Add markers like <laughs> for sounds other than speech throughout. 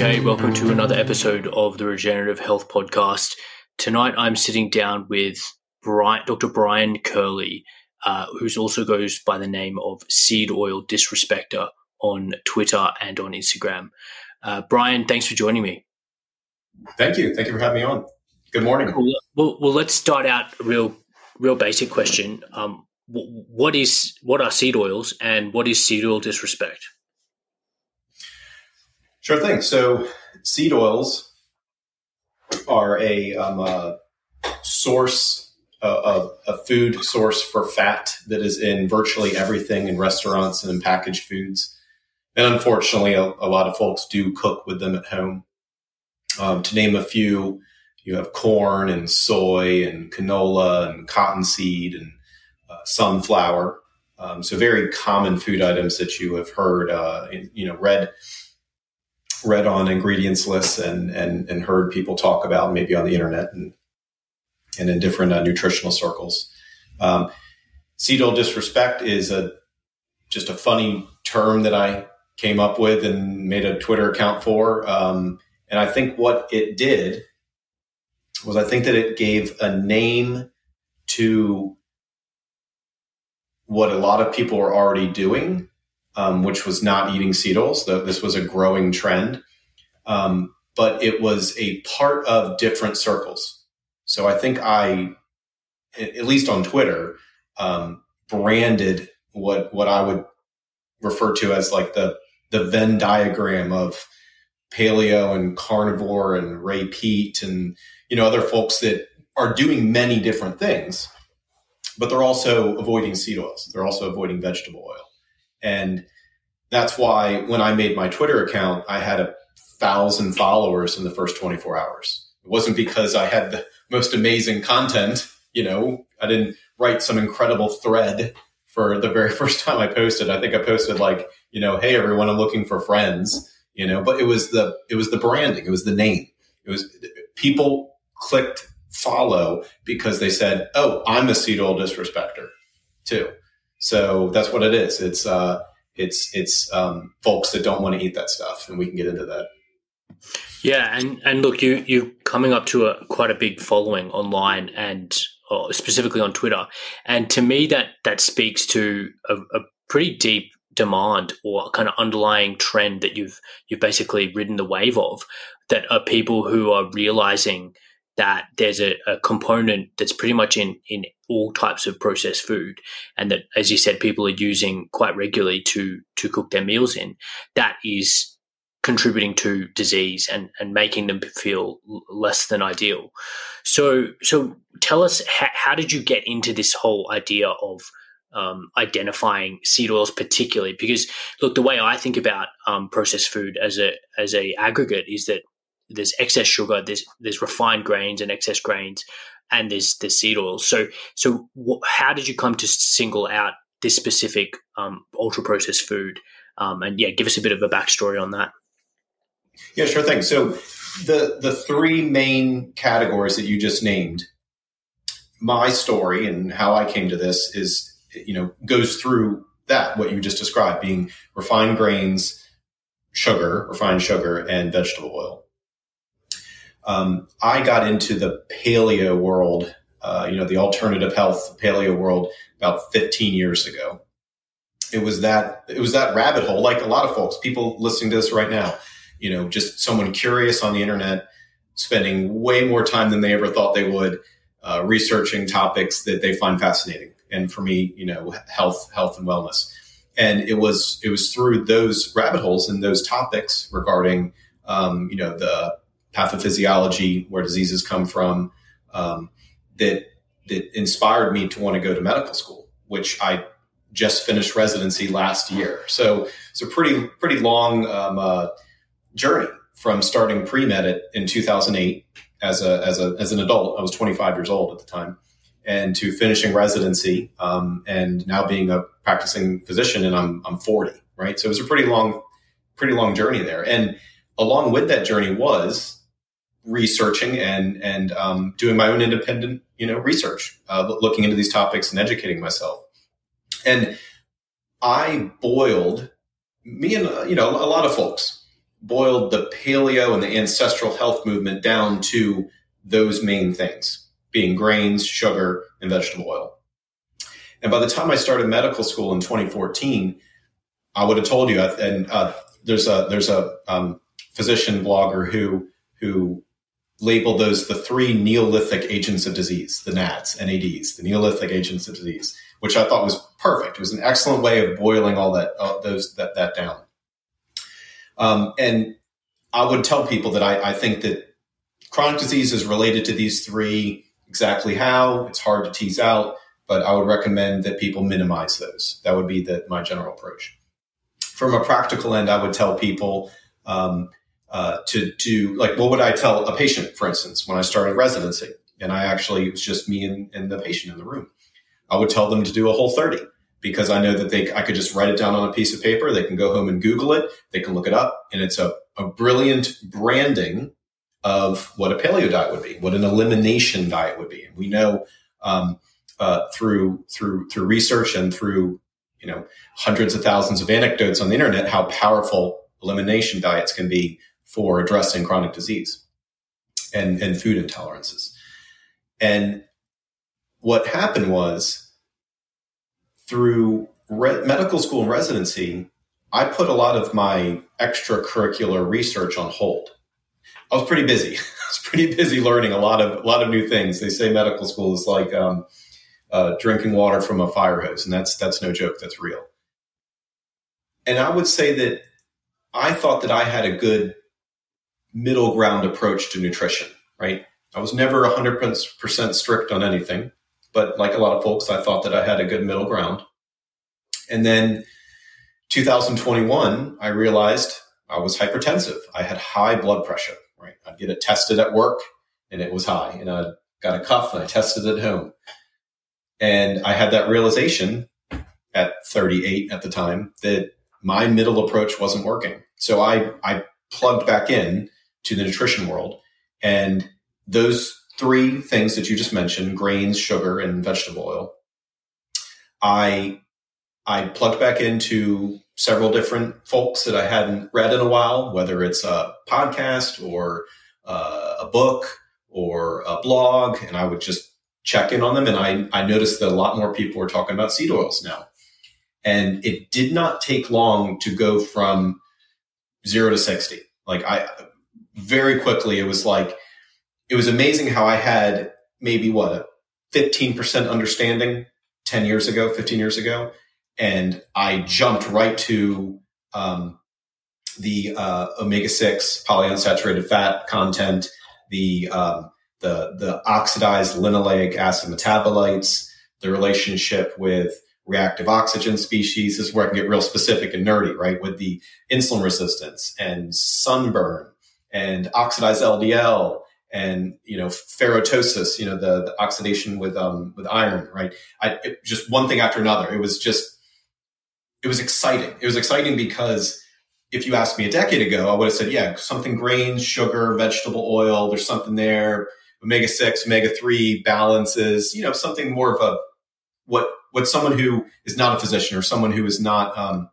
Okay, welcome to another episode of the Regenerative Health Podcast. Tonight I'm sitting down with Brian, Dr. Brian Kerley, uh, who also goes by the name of Seed Oil Disrespecter on Twitter and on Instagram. Uh, Brian, thanks for joining me. Thank you. Thank you for having me on. Good morning. Well, well, let's start out a real, real basic question. Um, what is what are seed oils, and what is seed oil disrespect? Sure thing. So, seed oils are a, um, a source, a, a, food source for fat that is in virtually everything in restaurants and in packaged foods. And unfortunately, a, a lot of folks do cook with them at home. Um, to name a few, you have corn and soy and canola and cottonseed and uh, sunflower. Um, so very common food items that you have heard, uh, in, you know, read read on ingredients lists and, and, and heard people talk about maybe on the internet and, and in different uh, nutritional circles. Um, disrespect is a, just a funny term that I came up with and made a Twitter account for. Um, and I think what it did was I think that it gave a name to what a lot of people are already doing um, which was not eating seed oils. Though this was a growing trend, um, but it was a part of different circles. So I think I, at least on Twitter, um, branded what what I would refer to as like the the Venn diagram of paleo and carnivore and Ray Peat and you know other folks that are doing many different things, but they're also avoiding seed oils. They're also avoiding vegetable oil. And that's why when I made my Twitter account, I had a thousand followers in the first 24 hours. It wasn't because I had the most amazing content. You know, I didn't write some incredible thread for the very <laughs> first time I posted. I think I posted like, you know, hey everyone, I'm looking for friends, you know, but it was the it was the branding, it was the name. It was people clicked follow because they said, "Oh, I'm a oil disrespecter too." So that's what it is. It's uh, it's it's um, folks that don't want to eat that stuff, and we can get into that. Yeah, and and look, you you coming up to a quite a big following online and specifically on Twitter, and to me that that speaks to a, a pretty deep demand or kind of underlying trend that you've you've basically ridden the wave of that are people who are realizing that there's a, a, component that's pretty much in in all types of processed food and that as you said people are using quite regularly to to cook their meals in that is contributing to disease and and making them feel less than ideal. So so tell us how, how did you get into this whole idea of um, identifying seed oils particularly? Because look the way i think about um, processed food as a as a aggregate is that there's excess sugar, there's there's refined grains and excess grains, and there's the seed oils. So so how did you come to single out this specific um, ultra processed food? Um, and yeah, give us a bit of a backstory on that. Yeah, sure thing. So the the three main categories that you just named, my story and how I came to this is you know goes through that what you just described being refined grains, sugar, refined sugar, and vegetable oil um, I got into the paleo world, uh, you know, the alternative health paleo world about 15 years ago. It was that it was that rabbit hole, like a lot of folks, people listening to this right now, you know, just someone curious on the internet, spending way more time than they ever thought they would, uh, researching topics that they find fascinating. And for me, you know, health, health and wellness. And it was it was through those rabbit holes and those topics regarding, um, you know, the pathophysiology, where diseases come from, um, that that inspired me to want to go to medical school, which I just finished residency last year. So it's a pretty pretty long um, uh, journey from starting pre med in 2008 as a as a as an adult. I was 25 years old at the time, and to finishing residency um, and now being a practicing physician, and I'm I'm 40. Right, so it was a pretty long pretty long journey there, and along with that journey was researching and and um, doing my own independent you know research, uh, looking into these topics and educating myself. And I boiled me and uh, you know a lot of folks boiled the paleo and the ancestral health movement down to those main things being grains, sugar, and vegetable oil. And by the time I started medical school in 2014, I would have told you. And uh, there's a there's a um, physician blogger who who labeled those the three Neolithic agents of disease, the NADs, NADs, the Neolithic agents of disease, which I thought was perfect. It was an excellent way of boiling all that uh, those that that down. Um, and I would tell people that I, I think that chronic disease is related to these three. Exactly how it's hard to tease out, but I would recommend that people minimize those. That would be the, my general approach. From a practical end, I would tell people um, uh, to to like what would I tell a patient, for instance, when I started residency, and I actually it was just me and, and the patient in the room. I would tell them to do a whole thirty because I know that they I could just write it down on a piece of paper. They can go home and Google it. They can look it up, and it's a, a brilliant branding of what a paleo diet would be, what an elimination diet would be. And we know um, uh, through through through research and through you know hundreds of thousands of anecdotes on the internet how powerful elimination diets can be for addressing chronic disease and and food intolerances. And what happened was through re- medical school and residency, I put a lot of my extracurricular research on hold I was pretty busy. <laughs> I was pretty busy learning a lot of a lot of new things. They say medical school is like um, uh, drinking water from a fire hose, and that's that's no joke. That's real. And I would say that I thought that I had a good middle ground approach to nutrition. Right, I was never hundred percent strict on anything, but like a lot of folks, I thought that I had a good middle ground. And then 2021, I realized I was hypertensive. I had high blood pressure right? I'd get it tested at work and it was high and I got a cuff and I tested at home. And I had that realization at 38 at the time that my middle approach wasn't working. So I, I plugged back in to the nutrition world and those three things that you just mentioned, grains, sugar, and vegetable oil, I, I plugged back into several different folks that I hadn't read in a while, whether it's a podcast or uh, a book or a blog, and I would just check in on them. And I, I noticed that a lot more people were talking about seed oils now. And it did not take long to go from zero to 60. Like I very quickly, it was like, it was amazing how I had maybe what a 15% understanding 10 years ago, 15 years ago and I jumped right to um, the uh, omega six polyunsaturated fat content, the um, the the oxidized linoleic acid metabolites, the relationship with reactive oxygen species. This is where I can get real specific and nerdy, right? With the insulin resistance and sunburn and oxidized LDL and you know ferroptosis, you know the, the oxidation with um, with iron, right? I, it, just one thing after another. It was just it was exciting. It was exciting because if you asked me a decade ago, I would have said, yeah, something grains, sugar, vegetable oil, there's something there, omega 6, omega 3 balances, you know, something more of a what what someone who is not a physician or someone who is not um,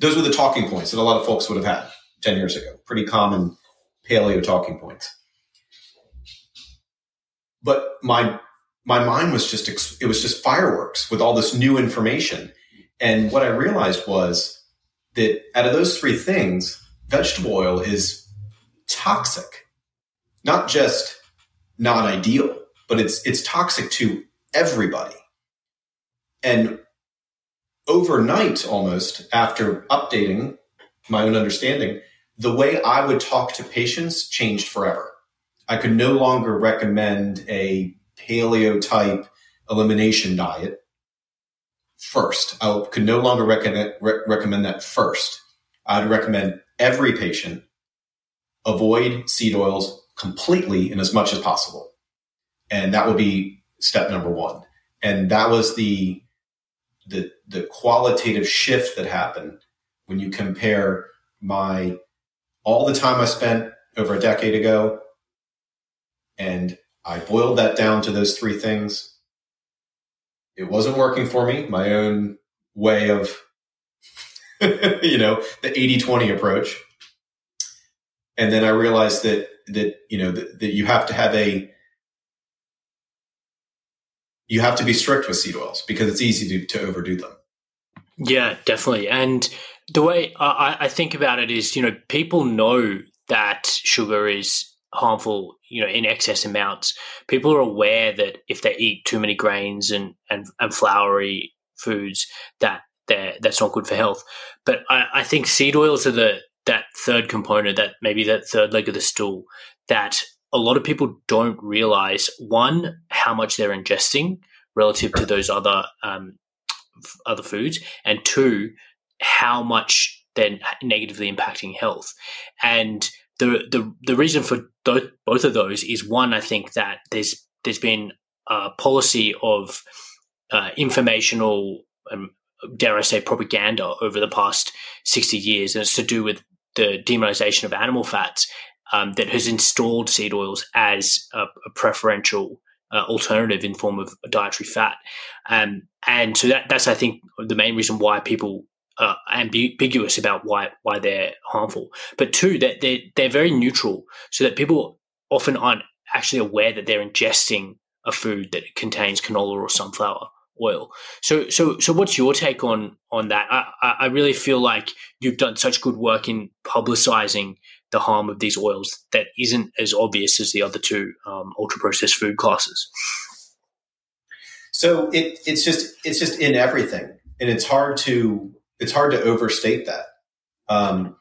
those were the talking points that a lot of folks would have had 10 years ago. Pretty common paleo talking points. But my my mind was just it was just fireworks with all this new information and what I realized was that out of those three things, vegetable oil is toxic, not just not ideal, but it's it's toxic to everybody. And overnight, almost after updating my own understanding, the way I would talk to patients changed forever. I could no longer recommend a paleo type elimination diet first. I could no longer recommend, re- recommend that first. I'd recommend every patient avoid seed oils completely and as much as possible. And that would be step number one. And that was the, the, the qualitative shift that happened when you compare my, all the time I spent over a decade ago and I boiled that down to those three things it wasn't working for me. My own way of, <laughs> you know, the 80 20 approach. and then I realized that that you know that, that you have to have a you have to be strict with seed oils because it's easy to, to overdo them. Yeah, definitely. And the way I, I think about it is, you know, people know that sugar is harmful, you know, in excess amounts. People are aware that if they eat too many grains and and, and floury foods, that that's not good for health. But I, I think seed oils are the that third component, that maybe that third leg of the stool, that a lot of people don't realize one how much they're ingesting relative to those other um, other foods, and two how much they're negatively impacting health. And the the the reason for th- both of those is one, I think that there's there's been a policy of uh, informational, um, dare I say, propaganda over the past sixty years, and it's to do with the demonization of animal fats um, that has installed seed oils as a, a preferential uh, alternative in form of dietary fat. Um, and so that, that's, I think, the main reason why people are ambiguous about why why they're harmful. But two, that they're, they're very neutral, so that people often aren't actually aware that they're ingesting a food that contains canola or sunflower oil. So, so, so, what's your take on on that? I, I really feel like you've done such good work in publicizing the harm of these oils that isn't as obvious as the other two um, ultra processed food classes. So it, it's just it's just in everything, and it's hard to it's hard to overstate that. Um,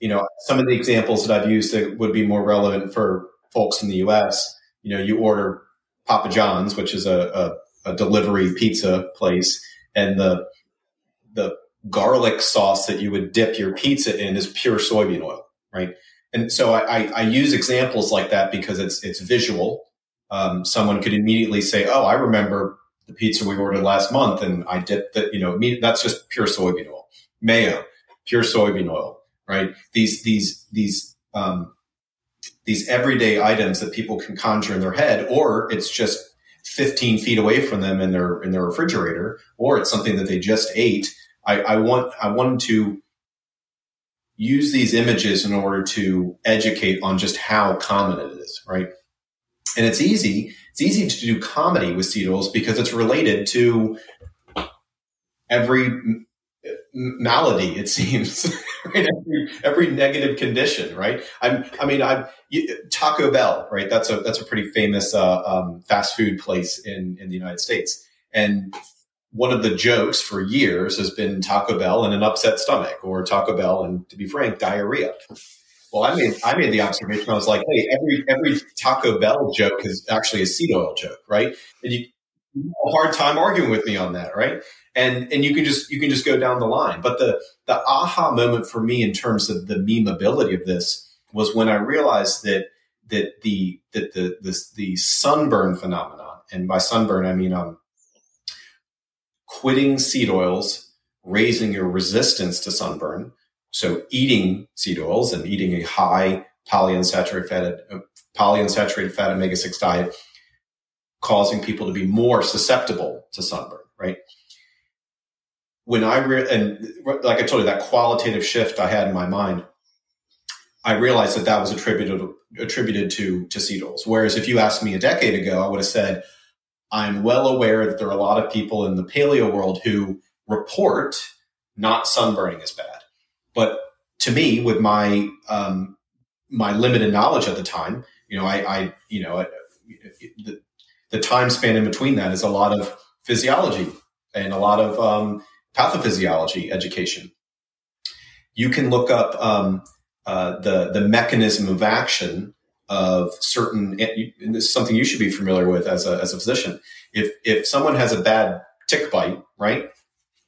you know, some of the examples that I've used that would be more relevant for folks in the U.S. You know, you order Papa John's, which is a, a, a delivery pizza place, and the the garlic sauce that you would dip your pizza in is pure soybean oil, right? And so I, I, I use examples like that because it's it's visual. Um, someone could immediately say, "Oh, I remember the pizza we ordered last month, and I dipped that. You know, that's just pure soybean oil, mayo, pure soybean oil, right? These these these um, these everyday items that people can conjure in their head, or it's just 15 feet away from them in their in their refrigerator, or it's something that they just ate. I, I want I wanted to use these images in order to educate on just how common it is, right? And it's easy. It's easy to do comedy with seed oils because it's related to every malady. It <laughs> seems right? every, every negative condition, right? I'm, I mean, I'm Taco Bell, right? That's a that's a pretty famous uh, um, fast food place in in the United States, and one of the jokes for years has been Taco Bell and an upset stomach, or Taco Bell and, to be frank, diarrhea. Well, I made I made the observation. I was like, hey, every every Taco Bell joke is actually a seed oil joke, right? And you, you have a hard time arguing with me on that, right? And and you can just you can just go down the line. But the the aha moment for me in terms of the memeability of this was when I realized that that the that the the sunburn phenomenon, and by sunburn I mean um quitting seed oils, raising your resistance to sunburn. So eating seed oils and eating a high polyunsaturated fat, uh, polyunsaturated fat omega 6 diet, causing people to be more susceptible to sunburn, right? When I, re- and like I told you, that qualitative shift I had in my mind, I realized that that was attributed, attributed to, to seed oils. Whereas if you asked me a decade ago, I would have said, I'm well aware that there are a lot of people in the paleo world who report not sunburning as bad. But to me, with my um, my limited knowledge at the time, you know, I, I you know, the, the, time span in between that is a lot of physiology and a lot of um, pathophysiology education. You can look up um, uh, the the mechanism of action of certain, this is something you should be familiar with as a, as a physician. If, if someone has a bad tick bite, right?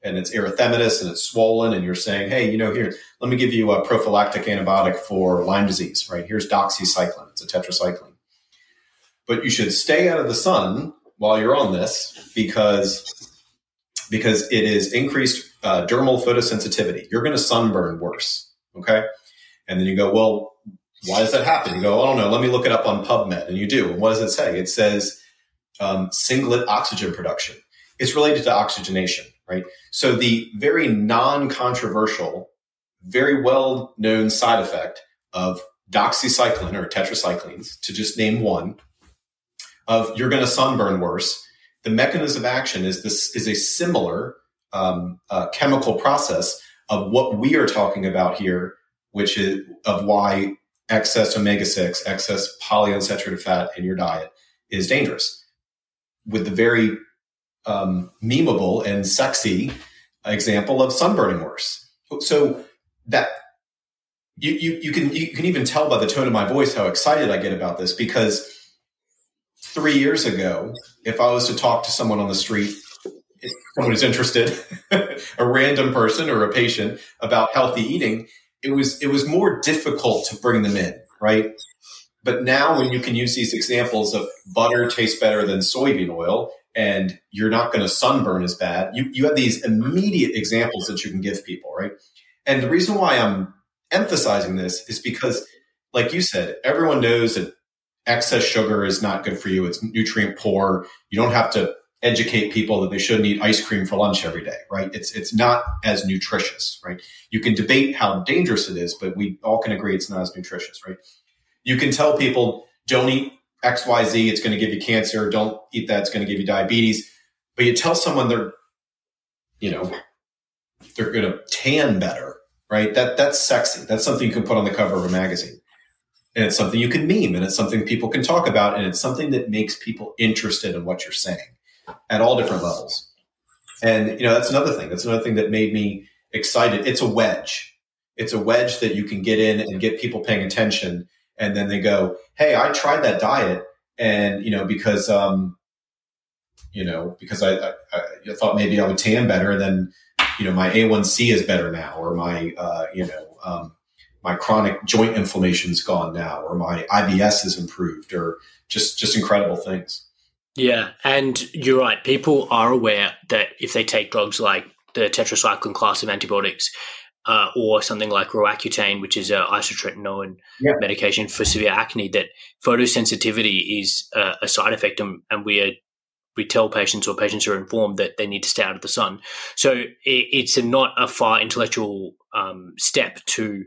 And it's erythematous and it's swollen and you're saying, Hey, you know, here, let me give you a prophylactic antibiotic for Lyme disease, right? Here's doxycycline. It's a tetracycline, but you should stay out of the sun while you're on this because, because it is increased uh, dermal photosensitivity. You're going to sunburn worse. Okay. And then you go, well, why does that happen? You go, I don't know. Let me look it up on PubMed. And you do. And what does it say? It says um, singlet oxygen production. It's related to oxygenation, right? So the very non controversial, very well known side effect of doxycycline or tetracyclines, to just name one, of you're going to sunburn worse. The mechanism of action is this is a similar um, uh, chemical process of what we are talking about here, which is of why excess omega six, excess polyunsaturated fat in your diet is dangerous. With the very um, memeable and sexy example of sunburning worse. So that you, you, you can you can even tell by the tone of my voice how excited I get about this because three years ago, if I was to talk to someone on the street, someone who's interested, <laughs> a random person or a patient about healthy eating, it was it was more difficult to bring them in, right? But now when you can use these examples of butter tastes better than soybean oil and you're not going to sunburn as bad, you, you have these immediate examples that you can give people, right? And the reason why I'm emphasizing this is because, like you said, everyone knows that excess sugar is not good for you. It's nutrient poor. You don't have to educate people that they shouldn't eat ice cream for lunch every day, right? It's it's not as nutritious, right? You can debate how dangerous it is, but we all can agree it's not as nutritious, right? You can tell people don't eat XYZ, it's going to give you cancer, don't eat that, it's going to give you diabetes. But you tell someone they're, you know, they're going to tan better, right? That that's sexy. That's something you can put on the cover of a magazine. And it's something you can meme and it's something people can talk about and it's something that makes people interested in what you're saying at all different levels. And you know, that's another thing. That's another thing that made me excited. It's a wedge. It's a wedge that you can get in and get people paying attention and then they go, "Hey, I tried that diet and you know, because um you know, because I, I, I thought maybe I would tan better, and then you know my A1C is better now, or my uh, you know um, my chronic joint inflammation is gone now, or my IBS is improved, or just just incredible things. Yeah, and you're right. People are aware that if they take drugs like the tetracycline class of antibiotics, uh, or something like Roaccutane, which is an isotretinoin yeah. medication for severe acne, that photosensitivity is a, a side effect, and, and, we are we tell patients or patients are informed that they need to stay out of the sun. So it, it's a, not a far intellectual um, step to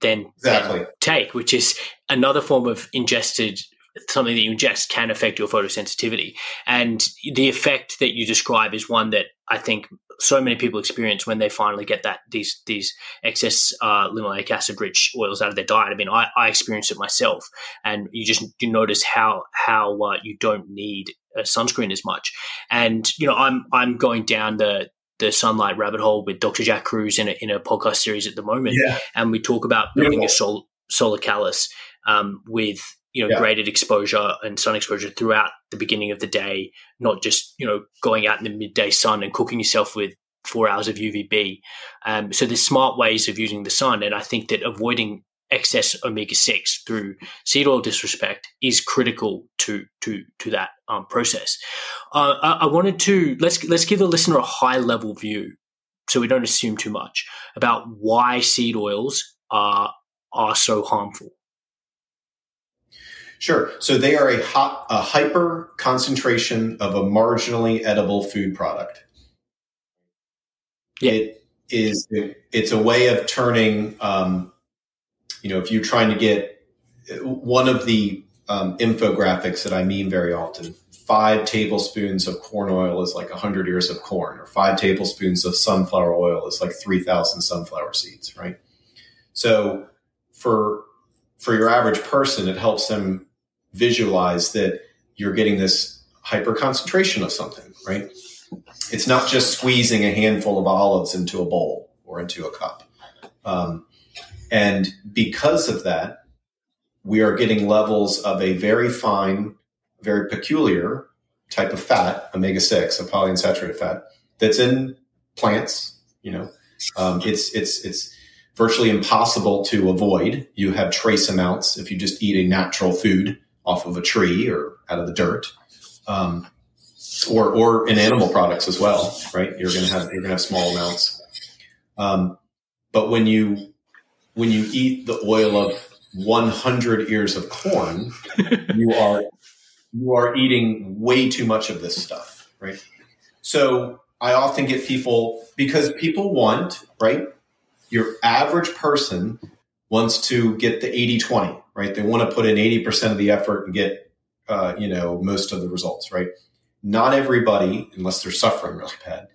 then, exactly. then take, which is another form of ingested something that you ingest can affect your photosensitivity. And the effect that you describe is one that I think so many people experience when they finally get that these these excess uh, linoleic acid rich oils out of their diet. I mean, I, I experienced it myself, and you just you notice how how uh, you don't need a sunscreen as much. And you know, I'm I'm going down the the sunlight rabbit hole with Dr. Jack Kruse in a, in a podcast series at the moment, yeah. and we talk about building a sol- solar callus um, with you know yeah. graded exposure and sun exposure throughout the beginning of the day, not just you know going out in the midday sun and cooking yourself with four hours of UVB. Um, so there's smart ways of using the sun, and I think that avoiding excess omega six through seed oil disrespect is critical to to to that um, process. Uh, I, I wanted to let's let's give the listener a high level view, so we don't assume too much about why seed oils are are so harmful. Sure. So they are a, hot, a hyper concentration of a marginally edible food product. Yeah. It is. it's a way of turning. Um, you know, if you're trying to get one of the um, infographics that I mean very often, five tablespoons of corn oil is like 100 ears of corn, or five tablespoons of sunflower oil is like 3,000 sunflower seeds, right? So for for your average person, it helps them visualize that you're getting this hyper concentration of something, right? It's not just squeezing a handful of olives into a bowl or into a cup. Um, and because of that, we are getting levels of a very fine, very peculiar type of fat, omega 6, a polyunsaturated fat, that's in plants. You know, um, it's, it's, it's, virtually impossible to avoid. You have trace amounts if you just eat a natural food off of a tree or out of the dirt, um, or or in animal products as well. Right, you're going to have you're to have small amounts. Um, but when you when you eat the oil of 100 ears of corn, <laughs> you are you are eating way too much of this stuff, right? So I often get people because people want, right? Your average person wants to get the 80 20 right? They want to put in 80% of the effort and get, uh, you know, most of the results, right? Not everybody, unless they're suffering really bad,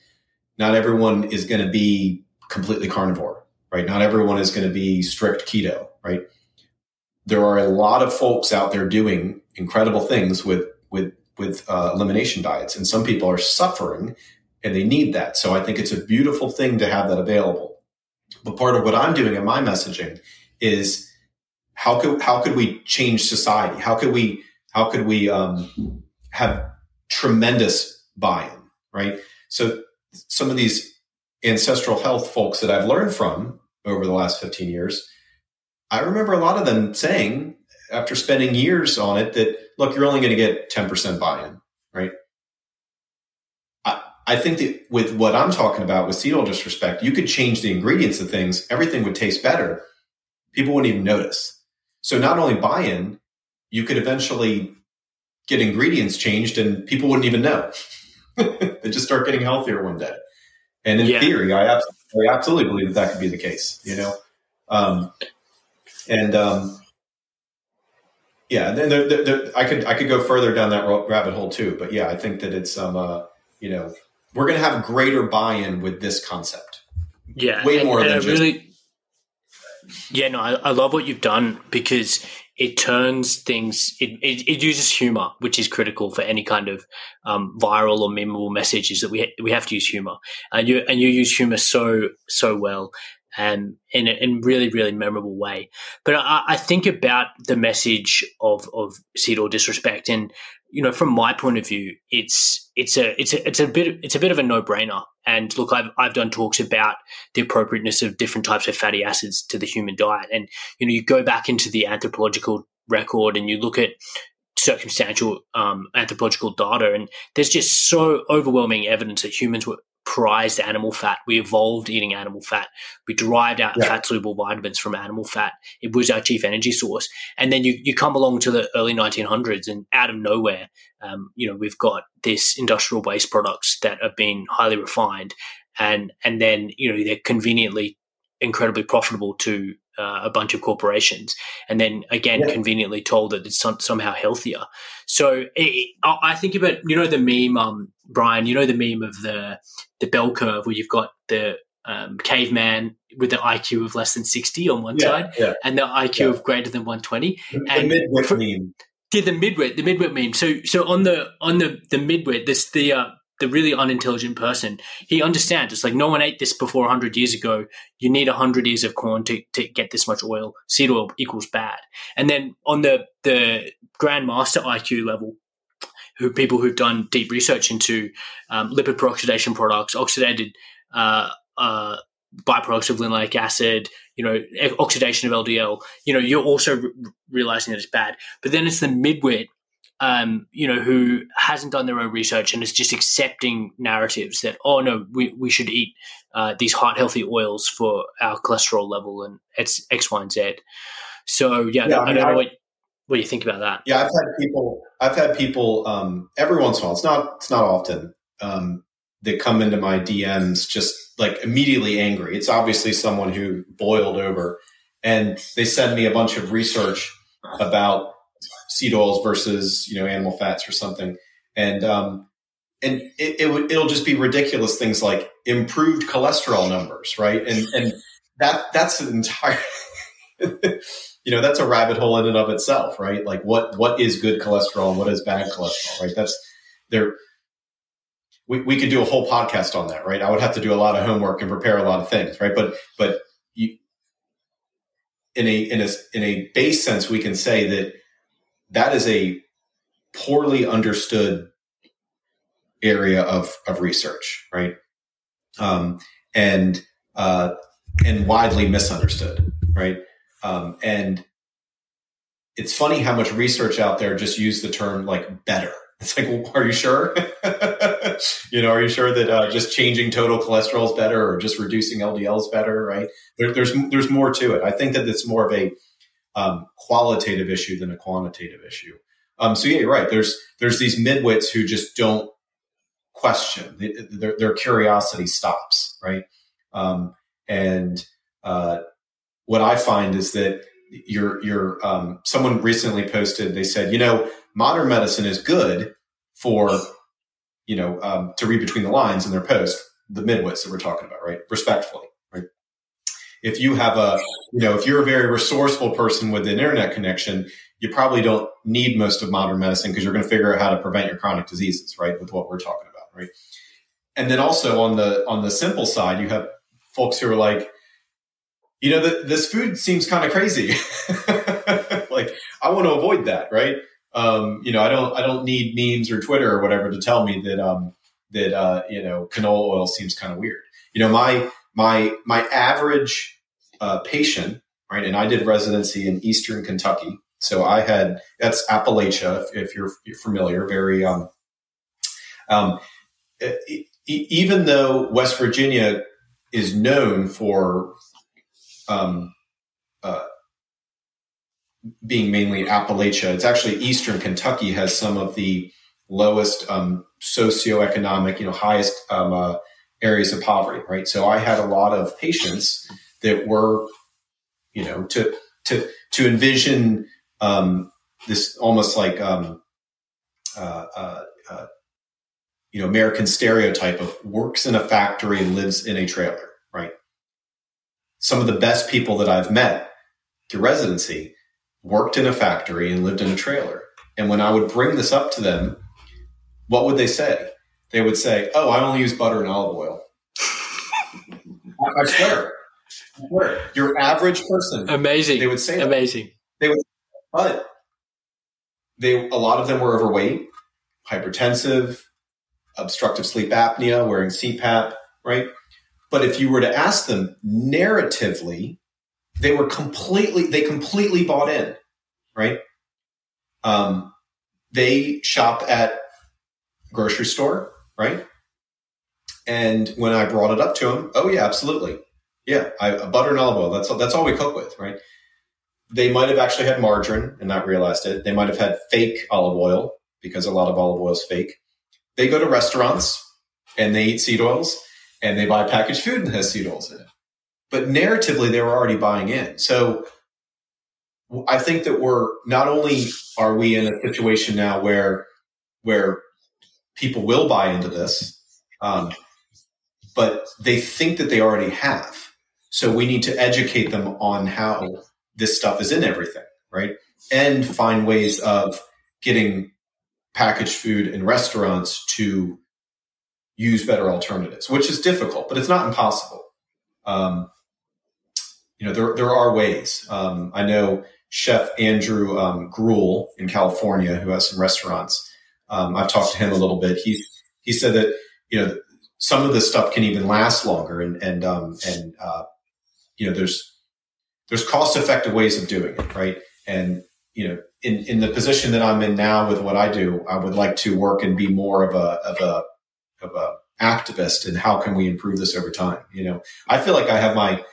not everyone is going to be completely carnivore, right? Not everyone is going to be strict keto, right? There are a lot of folks out there doing incredible things with, with, with uh, elimination diets, and some people are suffering and they need that. So I think it's a beautiful thing to have that available. But part of what I'm doing in my messaging is how could how could we change society? How could we how could we um, have tremendous buy-in? Right. So some of these ancestral health folks that I've learned from over the last 15 years, I remember a lot of them saying after spending years on it that look, you're only going to get 10% buy-in, right? I think that with what I'm talking about with seed oil disrespect, you could change the ingredients of things. Everything would taste better. People wouldn't even notice. So not only buy-in, you could eventually get ingredients changed and people wouldn't even know. <laughs> they just start getting healthier one day. And in yeah. theory, I absolutely, I absolutely, believe that that could be the case, you know? Um, and, um, yeah, then there, there, there, I could, I could go further down that rabbit hole too, but yeah, I think that it's, um, uh, you know, we're going to have greater buy-in with this concept. Yeah, way and, more and than just. Really, yeah, no, I, I, love what you've done because it turns things. It, it, it, uses humor, which is critical for any kind of um, viral or memorable message. Is that we ha- we have to use humor, and you and you use humor so so well. and in a in really, really memorable way. But I, I think about the message of, of seed oil disrespect, and you know, from my point of view, it's it's a it's a it's a bit it's a bit of a no brainer. And look, I've I've done talks about the appropriateness of different types of fatty acids to the human diet, and you know, you go back into the anthropological record and you look at circumstantial um, anthropological data, and there's just so overwhelming evidence that humans were prized animal fat. We evolved eating animal fat. We derived our yeah. fat soluble vitamins from animal fat. It was our chief energy source. And then you, you come along to the early 1900s and out of nowhere, um, you know, we've got this industrial waste products that have been highly refined. And, and then, you know, they're conveniently incredibly profitable to uh, a bunch of corporations, and then again yeah. conveniently told that it's some, somehow healthier. So it, I think about you know the meme, um, Brian. You know the meme of the the bell curve where you've got the um, caveman with the IQ of less than sixty on one yeah, side, yeah. and the IQ of greater than one twenty. And the midwit meme. Did the midwit, the midwit meme. So, so on the on the the midwit, this the uh, the really unintelligent person, he understands. It's like no one ate this before 100 years ago. You need 100 years of corn to, to get this much oil. Seed oil equals bad. And then on the, the grandmaster IQ level, who people who've done deep research into um, lipid peroxidation products, oxidated uh, uh, byproducts of linoleic acid, you know, oxidation of LDL, you know, you're also re- realizing that it's bad. But then it's the midwit um, you know, who hasn't done their own research and is just accepting narratives that, oh no, we, we should eat uh, these heart healthy oils for our cholesterol level and it's X, Y, and Z. So yeah, yeah I, mean, I, don't know what what do you think about that. Yeah, I've had people. I've had people um, every once in a while. It's not. It's not often. Um, that come into my DMs just like immediately angry. It's obviously someone who boiled over, and they send me a bunch of research about seed oils versus you know animal fats or something, and um, and it, it would it'll just be ridiculous things like improved cholesterol numbers, right? And and that that's an entire <laughs> you know that's a rabbit hole in and of itself, right? Like what what is good cholesterol what is bad cholesterol, right? That's there. We, we could do a whole podcast on that, right? I would have to do a lot of homework and prepare a lot of things, right? But but you, in a in a in a base sense, we can say that that is a poorly understood area of, of research, right? Um, and uh, and widely misunderstood, right? Um, and it's funny how much research out there just use the term like better. <laughs> It's like, well, are you sure? <laughs> you know, are you sure that uh, just changing total cholesterol is better, or just reducing LDL is better? Right? There, there's there's more to it. I think that it's more of a um, qualitative issue than a quantitative issue. Um, so yeah, you're right. There's there's these midwits who just don't question. Their, their curiosity stops, right? Um, and uh, what I find is that your your um, someone recently posted. They said, you know, modern medicine is good for you know um, to read between the lines in their post. The midwits that we're talking about, right? Respectfully, right? If you have a you know if you're a very resourceful person with an internet connection, you probably don't need most of modern medicine because you're going to figure out how to prevent your chronic diseases, right? With what we're talking about, right? And then also on the on the simple side, you have folks who are like, you know, the, this food seems kind of crazy. <laughs> like I want to avoid that, right? Um, you know, I don't I don't need memes or Twitter or whatever to tell me that um, that uh, you know canola oil seems kind of weird. You know, my my my average uh, patient, right? And I did residency in Eastern Kentucky, so I had that's Appalachia, if, if you're, you're, familiar. Very um, um, even though West Virginia is known for um, uh, being mainly in Appalachia, it's actually Eastern Kentucky has some of the lowest um, socioeconomic, you know, highest um, uh, areas of poverty, right? So I had a lot of patients that were, you know, to to to envision um, this almost like um, uh, uh, uh, you know American stereotype of works in a factory and lives in a trailer? Some of the best people that I've met through residency worked in a factory and lived in a trailer. And when I would bring this up to them, what would they say? They would say, "Oh, I only use butter and olive oil." I, swear, I swear, your average person, amazing. They would say, that. amazing. They would but they, a lot of them were overweight, hypertensive, obstructive sleep apnea, wearing CPAP, right? But if you were to ask them narratively, they were completely, they completely bought in, right? Um, they shop at grocery store, right? And when I brought it up to them, oh yeah, absolutely, yeah, I, butter and olive oil. That's that's all we cook with, right? they might have actually had margarine and not realized it. They might have had fake olive oil because a lot of olive oil is fake. They go to restaurants and they eat seed oils and they buy packaged food that has seed oils in it. But narratively, they were already buying in. So I think that we're not only are we in a situation now where where people will buy into this, um, but they think that they already have. So we need to educate them on how this stuff is in everything, right? And find ways of getting packaged food in restaurants to use better alternatives, which is difficult, but it's not impossible. Um, you know, there, there are ways. Um, I know Chef Andrew um, Gruel in California, who has some restaurants. Um, I've talked to him a little bit. He he said that you know some of this stuff can even last longer, and and um, and uh, you know there's there's cost effective ways of doing it, right? And you know, in in the position that I'm in now with what I do, I would like to work and be more of a of a of a activist and how can we improve this over time? You know, I feel like I have my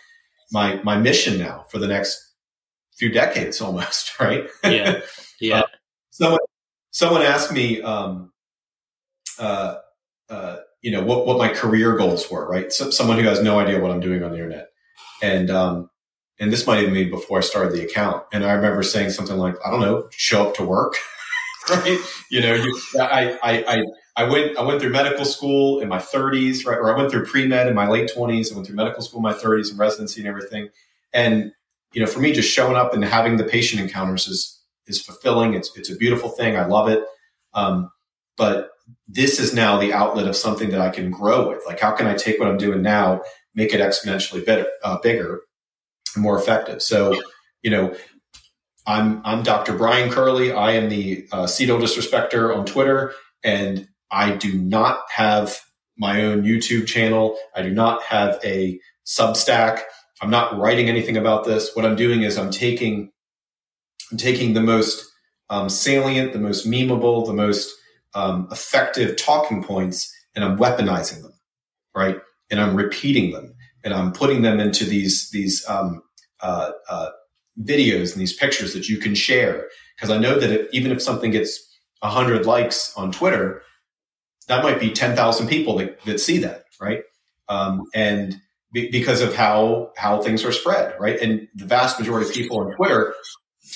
my my mission now for the next few decades almost, <laughs> right? Yeah. <laughs> Yeah. uh, someone someone asked me um uh uh you know what what my career goals were, right? So, someone who has no idea what I'm doing on the internet. And um and this might even be before I started the account. And I remember saying something like, I don't know, show up to work. <laughs> right. You know, you, I, I, I, I went, I went through medical school in my thirties, right? Or I went through pre-med in my late twenties. I went through medical school in my thirties and residency and everything. And, you know, for me, just showing up and having the patient encounters is, is fulfilling. It's, it's a beautiful thing. I love it. Um, but this is now the outlet of something that I can grow with. Like, how can I take what I'm doing now, make it exponentially better, uh, bigger, more effective. So, you know, I'm I'm Dr. Brian Kerley. I am the uh, Seed Oil Disrespecter on Twitter, and I do not have my own YouTube channel. I do not have a Substack. I'm not writing anything about this. What I'm doing is I'm taking I'm taking the most um, salient, the most memeable, the most um, effective talking points, and I'm weaponizing them, right? And I'm repeating them and I'm putting them into these these um, uh, uh, videos and these pictures that you can share. Because I know that if, even if something gets hundred likes on Twitter, that might be ten thousand people that, that see that, right? Um, and be, because of how how things are spread, right? And the vast majority of people on Twitter,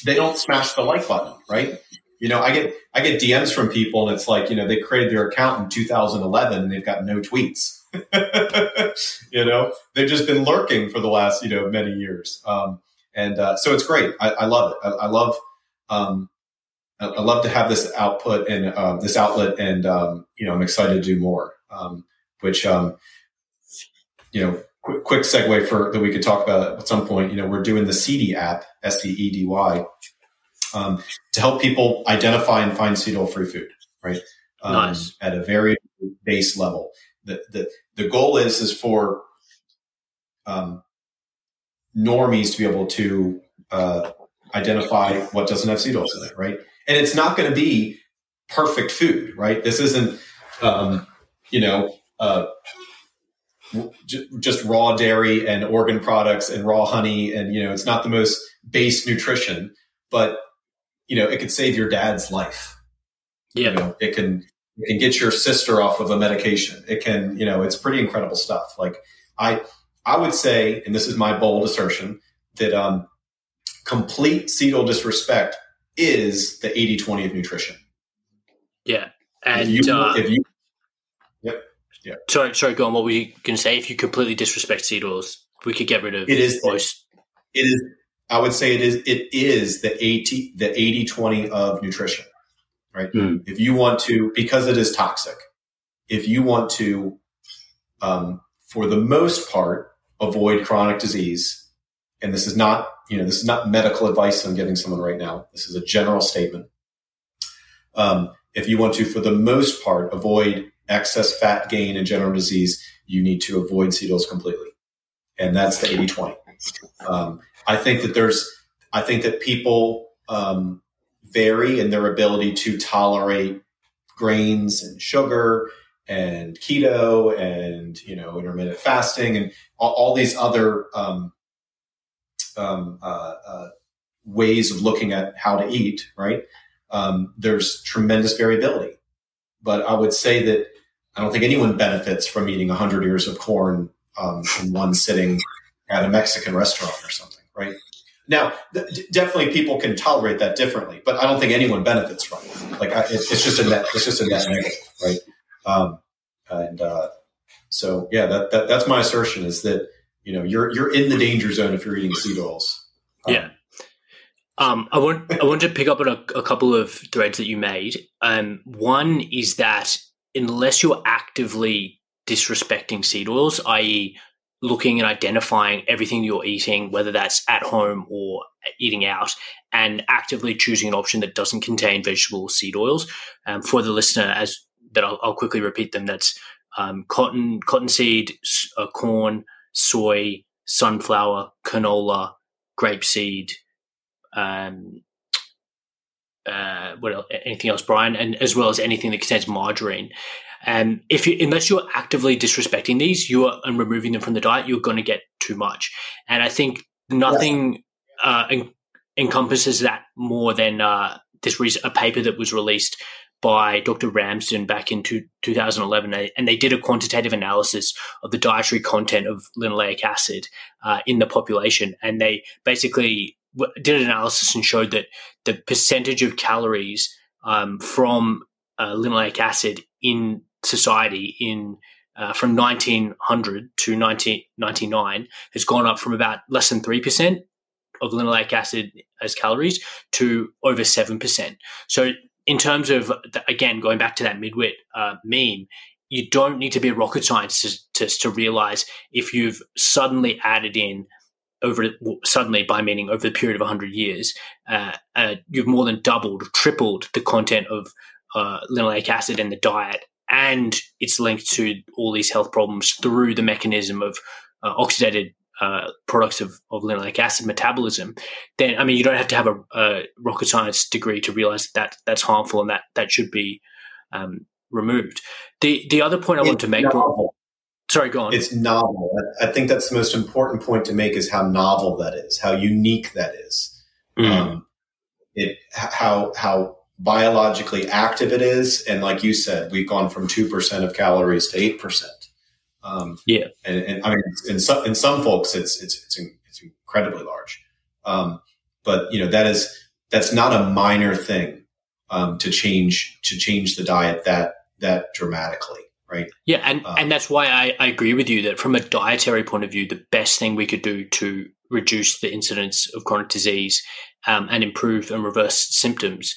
they don't smash the like button, right? You know, I get I get DMs from people, and it's like you know they created their account in 2011 and they've got no tweets. <laughs> you know, they've just been lurking for the last you know many years, um, and uh, so it's great. I, I love it. I, I love um, I love to have this output and um, this outlet, and um, you know, I'm excited to do more. Um, which, um, you know, quick, quick segue for that we could talk about at some point. You know, we're doing the Seedy app, S E E D Y, um, to help people identify and find seed oil free food, right? Um, nice. At a very base level. The, the, the goal is, is for um, normies to be able to uh, identify what doesn't have seed oils in it, right? And it's not going to be perfect food, right? This isn't, um, you know, uh, just raw dairy and organ products and raw honey, and you know, it's not the most base nutrition, but you know, it could save your dad's life. Yeah. You know, it can it can get your sister off of a medication. It can, you know, it's pretty incredible stuff. Like I I would say, and this is my bold assertion, that um, complete seed oil disrespect is the 80-20 of nutrition. Yeah. And if you, uh, if you Yep. Yeah. Sorry, sorry, go on. What were you going to say? If you completely disrespect seed oils, we could get rid of it is most. It is I would say it is it is the 80 the 80 20 of nutrition. Right? Mm. If you want to because it is toxic. If you want to um, for the most part avoid chronic disease and this is not, you know, this is not medical advice I'm giving someone right now. This is a general statement. Um, if you want to for the most part avoid excess fat gain and general disease, you need to avoid oils completely. And that's the 80 20. Um, I think that there's, I think that people um, vary in their ability to tolerate grains and sugar and keto and you know intermittent fasting and all, all these other um, um, uh, uh, ways of looking at how to eat. Right? Um, there's tremendous variability, but I would say that I don't think anyone benefits from eating 100 ears of corn um, in one sitting at a Mexican restaurant or something right? Now, th- definitely people can tolerate that differently, but I don't think anyone benefits from it. Like I, it, it's just a net, it's just a net negative, right? Um, and uh, so, yeah, that, that that's my assertion is that you know you're you're in the danger zone if you're eating seed oils. Um, yeah. Um, I want I want to pick up on a, a couple of threads that you made. Um, one is that unless you're actively disrespecting seed oils, i.e., looking and identifying everything you're eating, whether that's at home or eating out, and actively choosing an option that doesn't contain vegetable seed oils. Um, for the listener, as that I'll, I'll quickly repeat them. That's um, cotton, cottonseed, uh, corn, soy, sunflower, canola, grapeseed. Um, uh, what else? Anything else, Brian? And as well as anything that contains margarine. And if you, unless you're actively disrespecting these, you are and removing them from the diet, you're going to get too much. And I think nothing uh, en- encompasses that more than uh, this re- a paper that was released by Dr. Ramsden back in two, 2011, and they did a quantitative analysis of the dietary content of linoleic acid uh, in the population, and they basically did an analysis and showed that the percentage of calories um, from uh, linoleic acid in society in uh, from 1900 to 1999 has gone up from about less than 3% of linoleic acid as calories to over 7%. So, in terms of, the, again, going back to that midwit uh, meme, you don't need to be a rocket scientist to, to, realize if you've suddenly added in over suddenly by meaning over the period of 100 years uh, uh, you've more than doubled tripled the content of uh, linoleic acid in the diet and it's linked to all these health problems through the mechanism of uh, oxidated uh, products of, of linoleic acid metabolism, then I mean you don't have to have a, a rocket science degree to realize that that's harmful and that that should be um, removed. The the other point I want to make. Novel. Sorry, go on. It's novel. I think that's the most important point to make is how novel that is, how unique that is. Mm. Um, it how how biologically active it is. And like you said, we've gone from 2% of calories to 8%. Um, yeah, and, and, I mean, in some in some folks, it's it's it's, it's incredibly large. Um, but you know that is that's not a minor thing um, to change to change the diet that that dramatically, right? Yeah, and um, and that's why I, I agree with you that from a dietary point of view, the best thing we could do to reduce the incidence of chronic disease um, and improve and reverse symptoms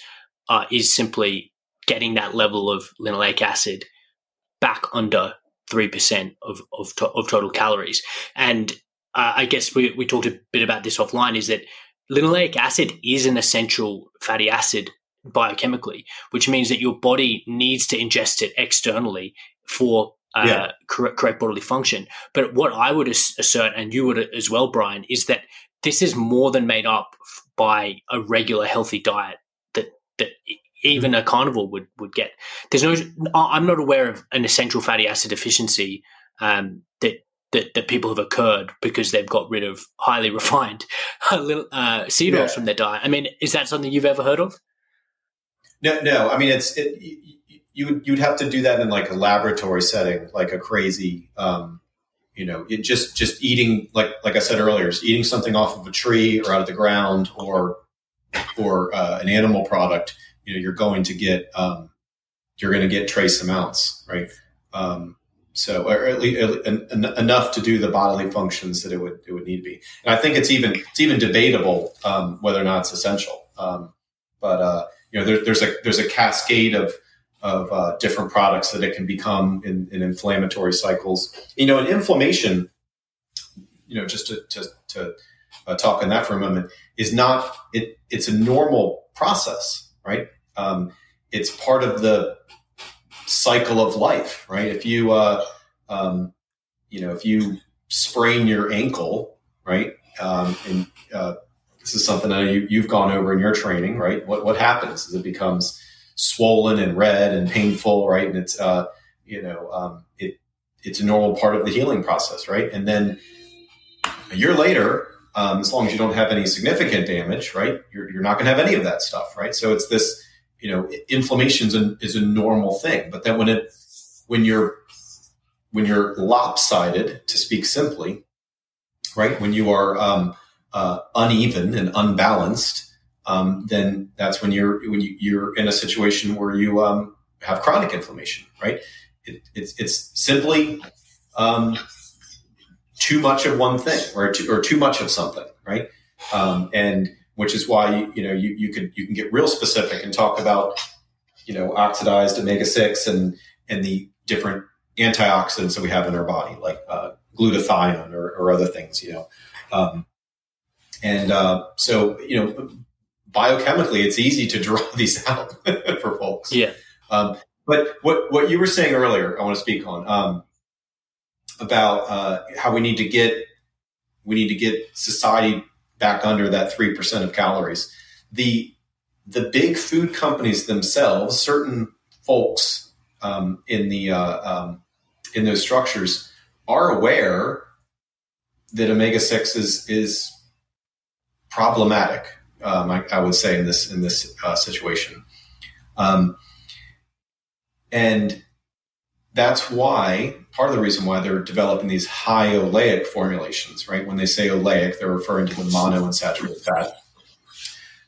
uh, is simply getting that level of linoleic acid back under three percent of of, to- of total calories. And uh, I guess we we talked a bit about this offline. Is that linoleic acid is an essential fatty acid biochemically, which means that your body needs to ingest it externally for uh, yeah. correct, correct, bodily function. But what I would assert, and you would as well, Brian, is that this is more than made up by a regular healthy diet that that even a carnivore would would get. There's no, I'm not aware of an essential fatty acid deficiency um, that that, that people have occurred because they've got rid of highly <laughs> refined uh, seed oils yeah. from their diet. I mean, is that something you've ever heard of? No, no. I mean, it's it, you would you'd have to do that in like a laboratory setting, like a crazy, um, you know, it just just eating like like I said earlier, is eating something off of a tree or out of the ground or or uh, an animal product. You know, you're going to get um, you're going to get trace amounts, right? Um, so or at least enough to do the bodily functions that it would it would need to be. And I think it's even it's even debatable um, whether or not it's essential. Um, but uh, you know, there, there's a there's a cascade of of uh, different products that it can become in, in, inflammatory cycles. You know, and inflammation. You know, just to to, to uh, talk on that for a moment is not it. It's a normal process, right? Um, it's part of the cycle of life, right? If you, uh, um, you know, if you sprain your ankle, right, um, and uh, this is something know you, you've gone over in your training, right? What what happens is it becomes swollen and red and painful, right? And it's uh, you know, um, it it's a normal part of the healing process, right? And then a year later, um, as long as you don't have any significant damage, right, you're, you're not going to have any of that stuff, right? So it's this you know, inflammation is a, is a normal thing. But then when it, when you're, when you're lopsided, to speak simply, right, when you are um, uh, uneven and unbalanced, um, then that's when you're when you, you're in a situation where you um, have chronic inflammation, right? It, it's it's simply um, too much of one thing, or too, or too much of something, right? Um, and which is why you, you know you, you could you can get real specific and talk about you know oxidized omega six and and the different antioxidants that we have in our body, like uh, glutathione or, or, other things, you know. Um, and uh, so you know, biochemically, it's easy to <laughs> draw these out <laughs> for folks. Yeah. Um, but what what you were saying earlier, I want to speak on um, about uh, how we need to get we need to get society back under that 3% of calories. The, the big food companies themselves, certain folks um, in, the, uh, um, in those structures are aware that omega 6 is, is problematic, um, I, I, would say, in this, in this uh, situation. Um, and that's why part of the reason why they're developing these high oleic formulations, right? When they say oleic, they're referring to the monounsaturated fat.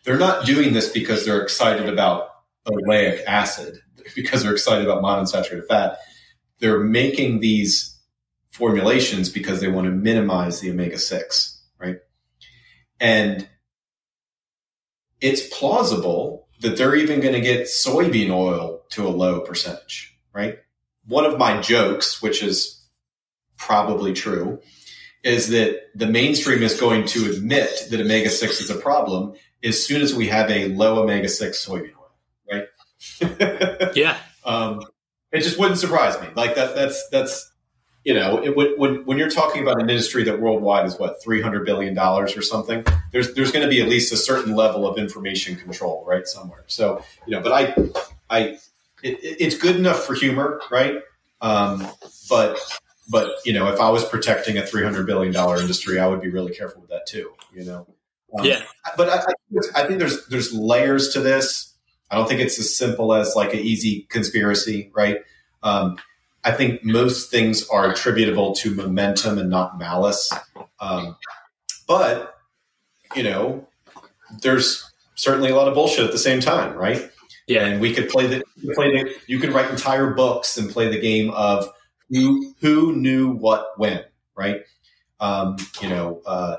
They're not doing this because they're excited about oleic acid, <laughs> because they're excited about monounsaturated fat. They're making these formulations because they want to minimize the omega 6, right? And it's plausible that they're even going to get soybean oil to a low percentage, right? One of my jokes, which is probably true, is that the mainstream is going to admit that omega 6 is a problem as soon as we have a low omega 6 soybean oil, right? <laughs> yeah. Um, it just wouldn't surprise me. Like that, that's, that's, you know, it, when, when you're talking about an industry that worldwide is what, $300 billion or something, there's, there's going to be at least a certain level of information control, right? Somewhere. So, you know, but I, I, it, it's good enough for humor, right? Um, but but you know, if I was protecting a three hundred billion dollar industry, I would be really careful with that too. You know. Um, yeah. But I, I, think there's there's layers to this. I don't think it's as simple as like an easy conspiracy, right? Um, I think most things are attributable to momentum and not malice. Um, but you know, there's certainly a lot of bullshit at the same time, right? Yeah, and we could play the play the. You could write entire books and play the game of who who knew what when, right? Um, you know, uh,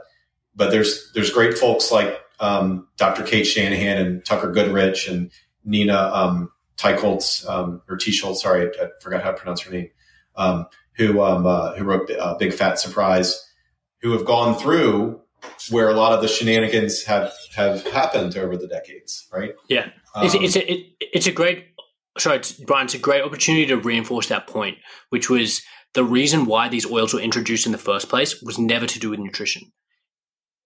but there's there's great folks like um, Dr. Cate Shanahan and Tucker Goodrich and Nina um, Teicholz, um, or T. Schultz, sorry, I, I, forgot how to pronounce her name, um, who um, uh, who wrote uh, Big Fat Surprise, who have gone through where a lot of the shenanigans have have happened over the decades, right? Yeah, it's, um, it's a it, it's a great sorry, it's, Brian, it's a great opportunity to reinforce that point, which was the reason why these oils were introduced in the first place was never to do with nutrition.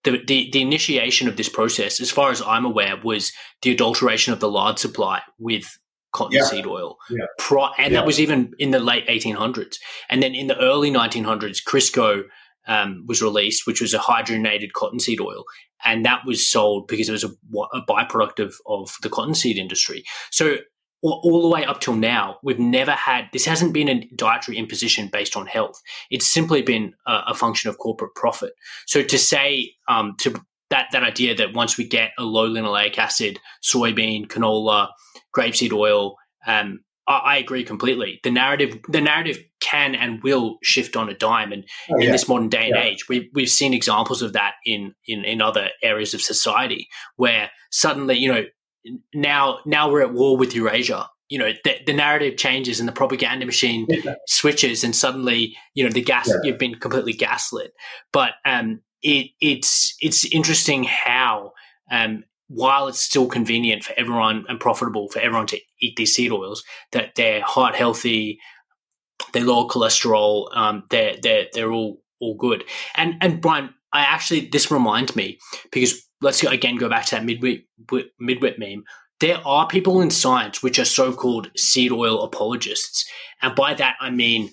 The, the, the initiation of this process, as far as I'm aware, was the adulteration of the lard supply with cottonseed yeah. oil. Yeah. Pro- and yeah. that was even in the late 1800s. And then in the early 1900s, Crisco um, was released, which was a hydrogenated cottonseed oil. And that was sold because it was a, a byproduct of, of the cottonseed industry. So all, all, the way up till now, we've never had this hasn't been a dietary imposition based on health. It's simply been a, a function of corporate profit. So to say um, to that that idea that once we get a low linoleic acid, soybean, canola, grapeseed oil, um, I, I, agree completely. The narrative the narrative can and will shift on a dime, and oh, yeah. in this modern day and yeah. age, we, we've seen examples of that in, in in other areas of society where suddenly you know now now we're at war with Eurasia. You know, the, the narrative changes and the propaganda machine <laughs> yeah. switches, and suddenly, you know, the gas yeah. you've been completely gaslit. But um, it, it's it's interesting how um, while it's still convenient for everyone and profitable for everyone to eat these seed oils, that they're heart healthy, they're low cholesterol, um, they're they're they're all all good. And and Brian, I actually this reminds me because let's again go back to that midwit midwit meme. There are people in science which are so-called seed oil apologists, and by that I mean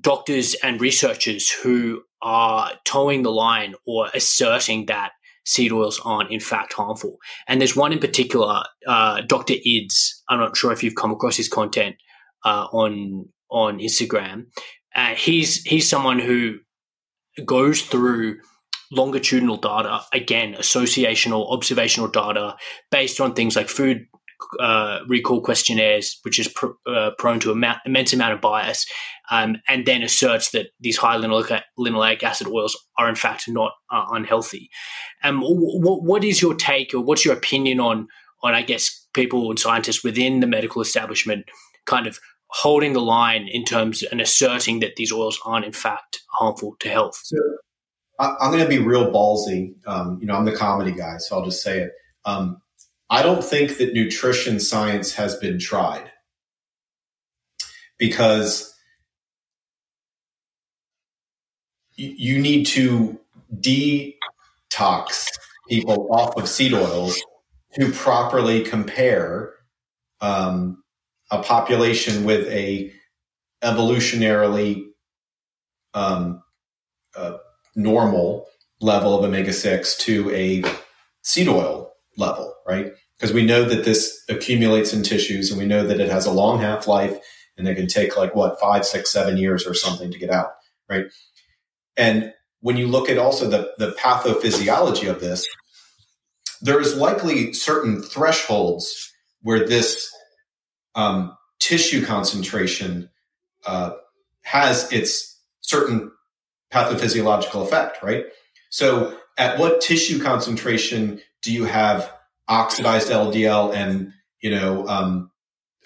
doctors and researchers who are towing the line or asserting that seed oils aren't in fact harmful. And there's one in particular, uh, Dr. Idz. I'm not sure if you've come across his content uh, on on Instagram. Uh, he's he's someone who goes through longitudinal data, again, associational, observational data based on things like food uh, recall questionnaires, which is pr- uh, prone to an immense amount of bias, um, and then asserts that these high linoleic, linoleic acid oils are in fact not uh, unhealthy. Um, what is your take, or what's your opinion on on I guess people and scientists within the medical establishment kind of holding the line in terms and asserting that these oils aren't in fact harmful to health? So I, am going to be real ballsy. Um, you know, I'm the comedy guy, so I'll just say it. Um, I don't think that nutrition science has been tried because you need to detox people off of seed oils to properly compare um, a population with a evolutionarily um, uh, normal level of omega 6 to a seed oil level, right? Because we know that this accumulates in tissues and we know that it has a long half life and it can take like what, five, six, seven years or something to get out, right? And when you look at also the, the pathophysiology of this, there is likely certain thresholds where this um, tissue concentration uh, has its certain pathophysiological effect, right? So, at what tissue concentration do you have oxidized LDL and you know um,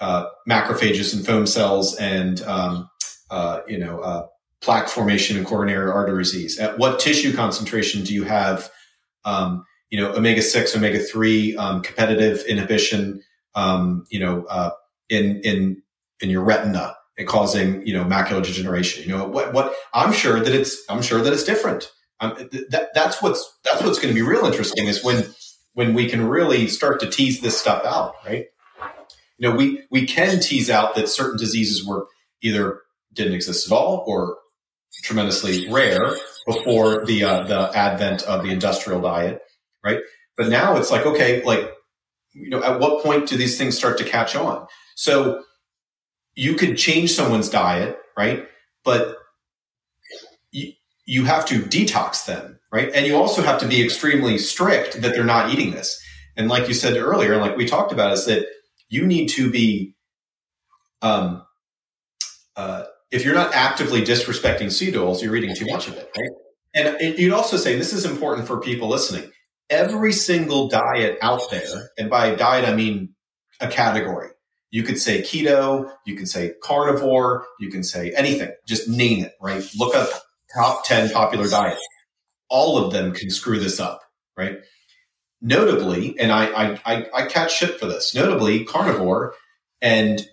uh, macrophages and foam cells and um, uh, you know uh, plaque formation and coronary artery disease? At what tissue concentration do you have um, you know omega six, omega three um, competitive inhibition? Um, you know uh, in in in your retina and causing you know macular degeneration. You know what? What I'm sure that it's I'm sure that it's different. Um, that that's what's that's what's going to be real interesting is when when we can really start to tease this stuff out, right? You know, we we can tease out that certain diseases were either didn't exist at all or tremendously rare before the uh, the advent of the industrial diet, right? But now it's like okay, like you know, at what point do these things start to catch on? So you could change someone's diet right? But you, you have to detox them, right? And you also have to be extremely strict that they're not eating this. And like you said earlier, and like we talked about, is that you need to be, um, uh, if you're not actively disrespecting seed oils, you're eating too much of it, right? And you'd also say this is important for people listening. Every single diet out there, and by diet I mean a category. You could say keto, you can say carnivore, you can say anything. Just name it, right? Look up top 10 popular diets. All of them can screw this up, right? Notably, and I, I, I catch shit for this, notably carnivore and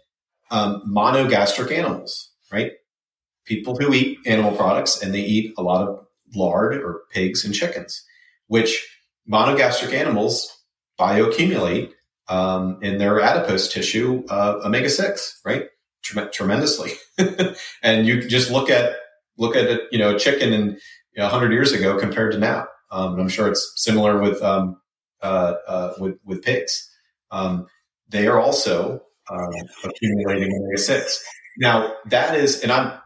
um, monogastric animals, right? People who eat animal products and they eat a lot of lard or pigs and chickens, which monogastric animals bioaccumulate um, in their adipose tissue uh, omega six, right? Trem- tremendously, <laughs> and you just look at look at you know a chicken and you know, 100 years ago compared to now. Um, I'm sure it's similar with um, uh, uh, with with pigs. Um, they are also um, accumulating omega six. Now that is, and I'm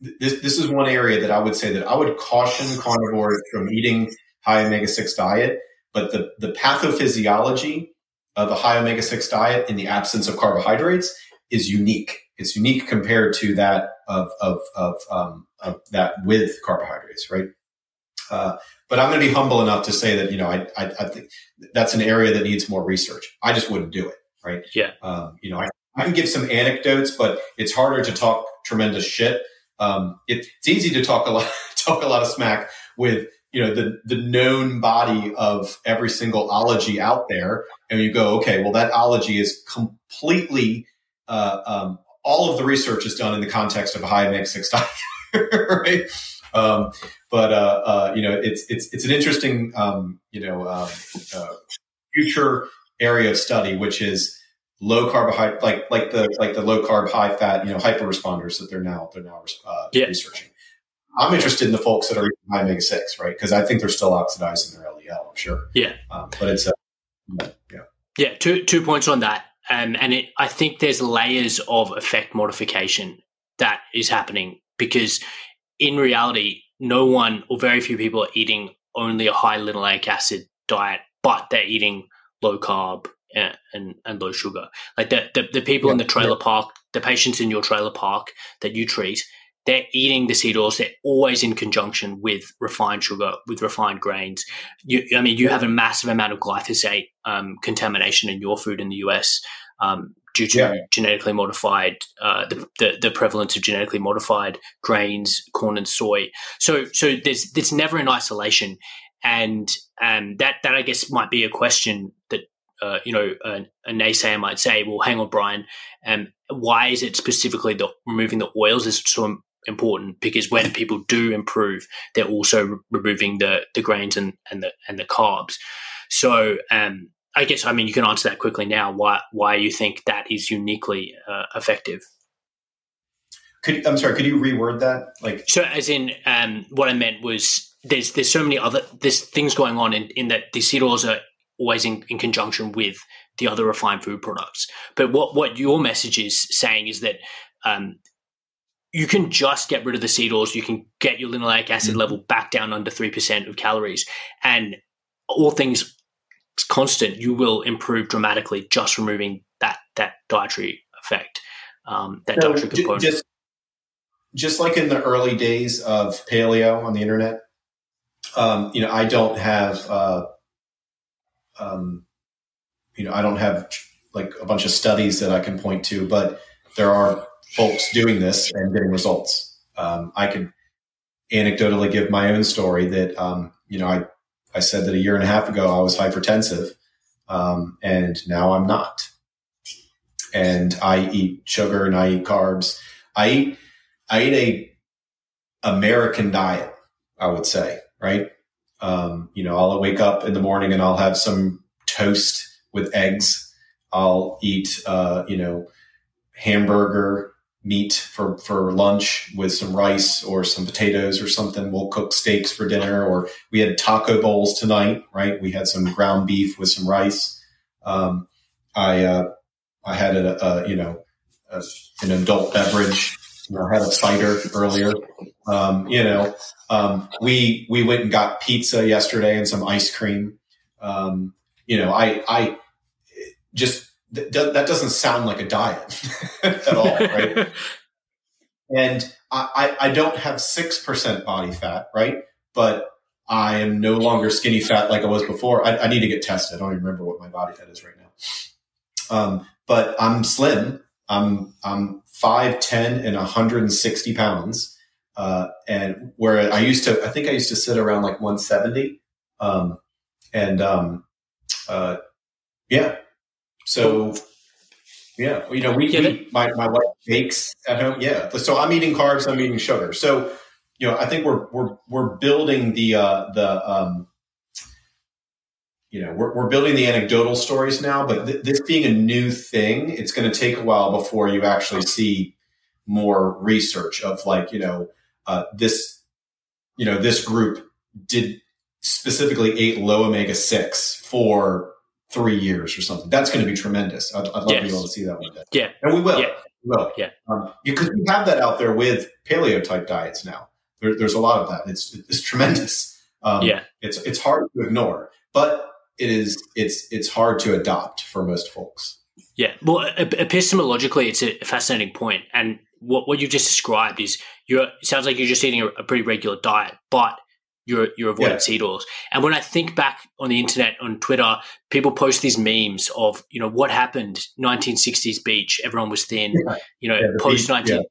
this this is one area that I would say that I would caution carnivores from eating high omega six diet. But the the pathophysiology of a high omega six diet in the absence of carbohydrates is unique. It's unique compared to that of of of, um, of that with carbohydrates, right? Uh, but I'm going to be humble enough to say that you know I, I, I think that's an area that needs more research. I just wouldn't do it, right? Yeah. Um, you know, I, I can give some anecdotes, but it's harder to talk tremendous shit um, it, it's easy to talk a lot, <laughs> talk a lot of smack with you know the the known body of every single ology out there, and you go, okay, well that ology is completely uh, um, all of the research is done in the context of a high omega six diet, <laughs> right? Um, but uh, uh, you know, it's it's it's an interesting um, you know um, uh, future area of study, which is low carbohydrate, like like the like the low carb, high fat, you know, hyper responders that they're now they're now uh, yeah. researching. I'm interested in the folks that are high omega six, right? Because I think they're still oxidizing their LDL. I'm sure. Yeah, um, but it's uh, yeah, yeah. Two two points on that, um, and it, I think there's layers of effect modification that is happening because in reality, no one or very few people are eating only a high linoleic acid diet, but they're eating low carb, and, and low sugar. Like the, the, the people yeah, in the trailer park, the patients in your trailer park that you treat, they're eating the seed oils. They're always in conjunction with refined sugar, with refined grains. You, I mean, you have a massive amount of glyphosate um, contamination in your food in the US um, due to yeah. genetically modified, uh, the, the, the prevalence of genetically modified grains, corn and soy. So, so there's it's never in isolation, and um, that that I guess might be a question that uh, you know, a, a, naysayer might say, well, hang on, Brian, um, why is it specifically that removing the oils is so important? Because when people do improve, they're also re- removing the, the grains and, and the and the carbs. So um, I guess I mean you can answer that quickly now. Why why you think that is uniquely uh, effective? Could I'm sorry. Could you reword that? Like so, as in um, what I meant was there's there's so many other there's things going on in, in that the seed oils are always in, in conjunction with the other refined food products. But what, what your message is saying is that um, you can just get rid of the seed oils. You can get your linoleic acid mm-hmm. level back down under 3% of calories. And all things constant, you will improve dramatically just removing that, that dietary effect, um, that so dietary component. Just, just like in the early days of paleo on the internet, um, you know, I don't have uh, um, you know, I don't have like a bunch of studies that I can point to, but there are folks doing this and getting results. Um, I could anecdotally give my own story that, um, you know, I, I said that a year and a half ago I was hypertensive, um, and now I'm not. And I eat sugar and I eat carbs. I eat, I eat a American diet, I would say, right? Um, you know, I'll wake up in the morning and I'll have some toast with eggs. I'll eat, uh, you know, hamburger meat for, for lunch with some rice or some potatoes or something. We'll cook steaks for dinner or we had taco bowls tonight, right? We had some ground beef with some rice. Um, I, uh, I had a, a you know, a, an adult beverage I had a cider earlier. Um, you know, um, we we went and got pizza yesterday and some ice cream. Um, you know, I I just th- that doesn't sound like a diet <laughs> at all, right? <laughs> and I, I don't have six percent body fat, right? But I am no longer skinny fat like I was before. I, I, need to get tested. I don't even remember what my body fat is right now. Um, but I'm slim. I'm I'm five ten and 160 pounds. Uh, and where I used to, I think I used to sit around like 170. Um, and um, uh, yeah, so yeah, you know, we, we my my wife bakes at home. Yeah, so I'm eating carbs. I'm eating sugar. So you know, I think we're we're we're building the uh, the um, you know we're, we're building the anecdotal stories now, but th- this being a new thing, it's going to take a while before you actually see more research of like you know uh, this you know this group did specifically ate low omega six for three years or something. That's going to be tremendous. I'd, I'd love yes. to be able to see that one day. Yeah, and we will. Yeah. We will. Yeah, um, because we have that out there with paleo type diets now. There, there's a lot of that. It's it's tremendous. Um, yeah, it's it's hard to ignore, but it is it's it's hard to adopt for most folks. Yeah, well, epistemologically, it's a fascinating point, and what what you just described is you're it sounds like you're just eating a, a pretty regular diet, but you're you're avoiding yeah. seed oils. And when I think back on the internet, on Twitter, people post these memes of you know what happened 1960s beach, everyone was thin. Yeah. You know, yeah, post 19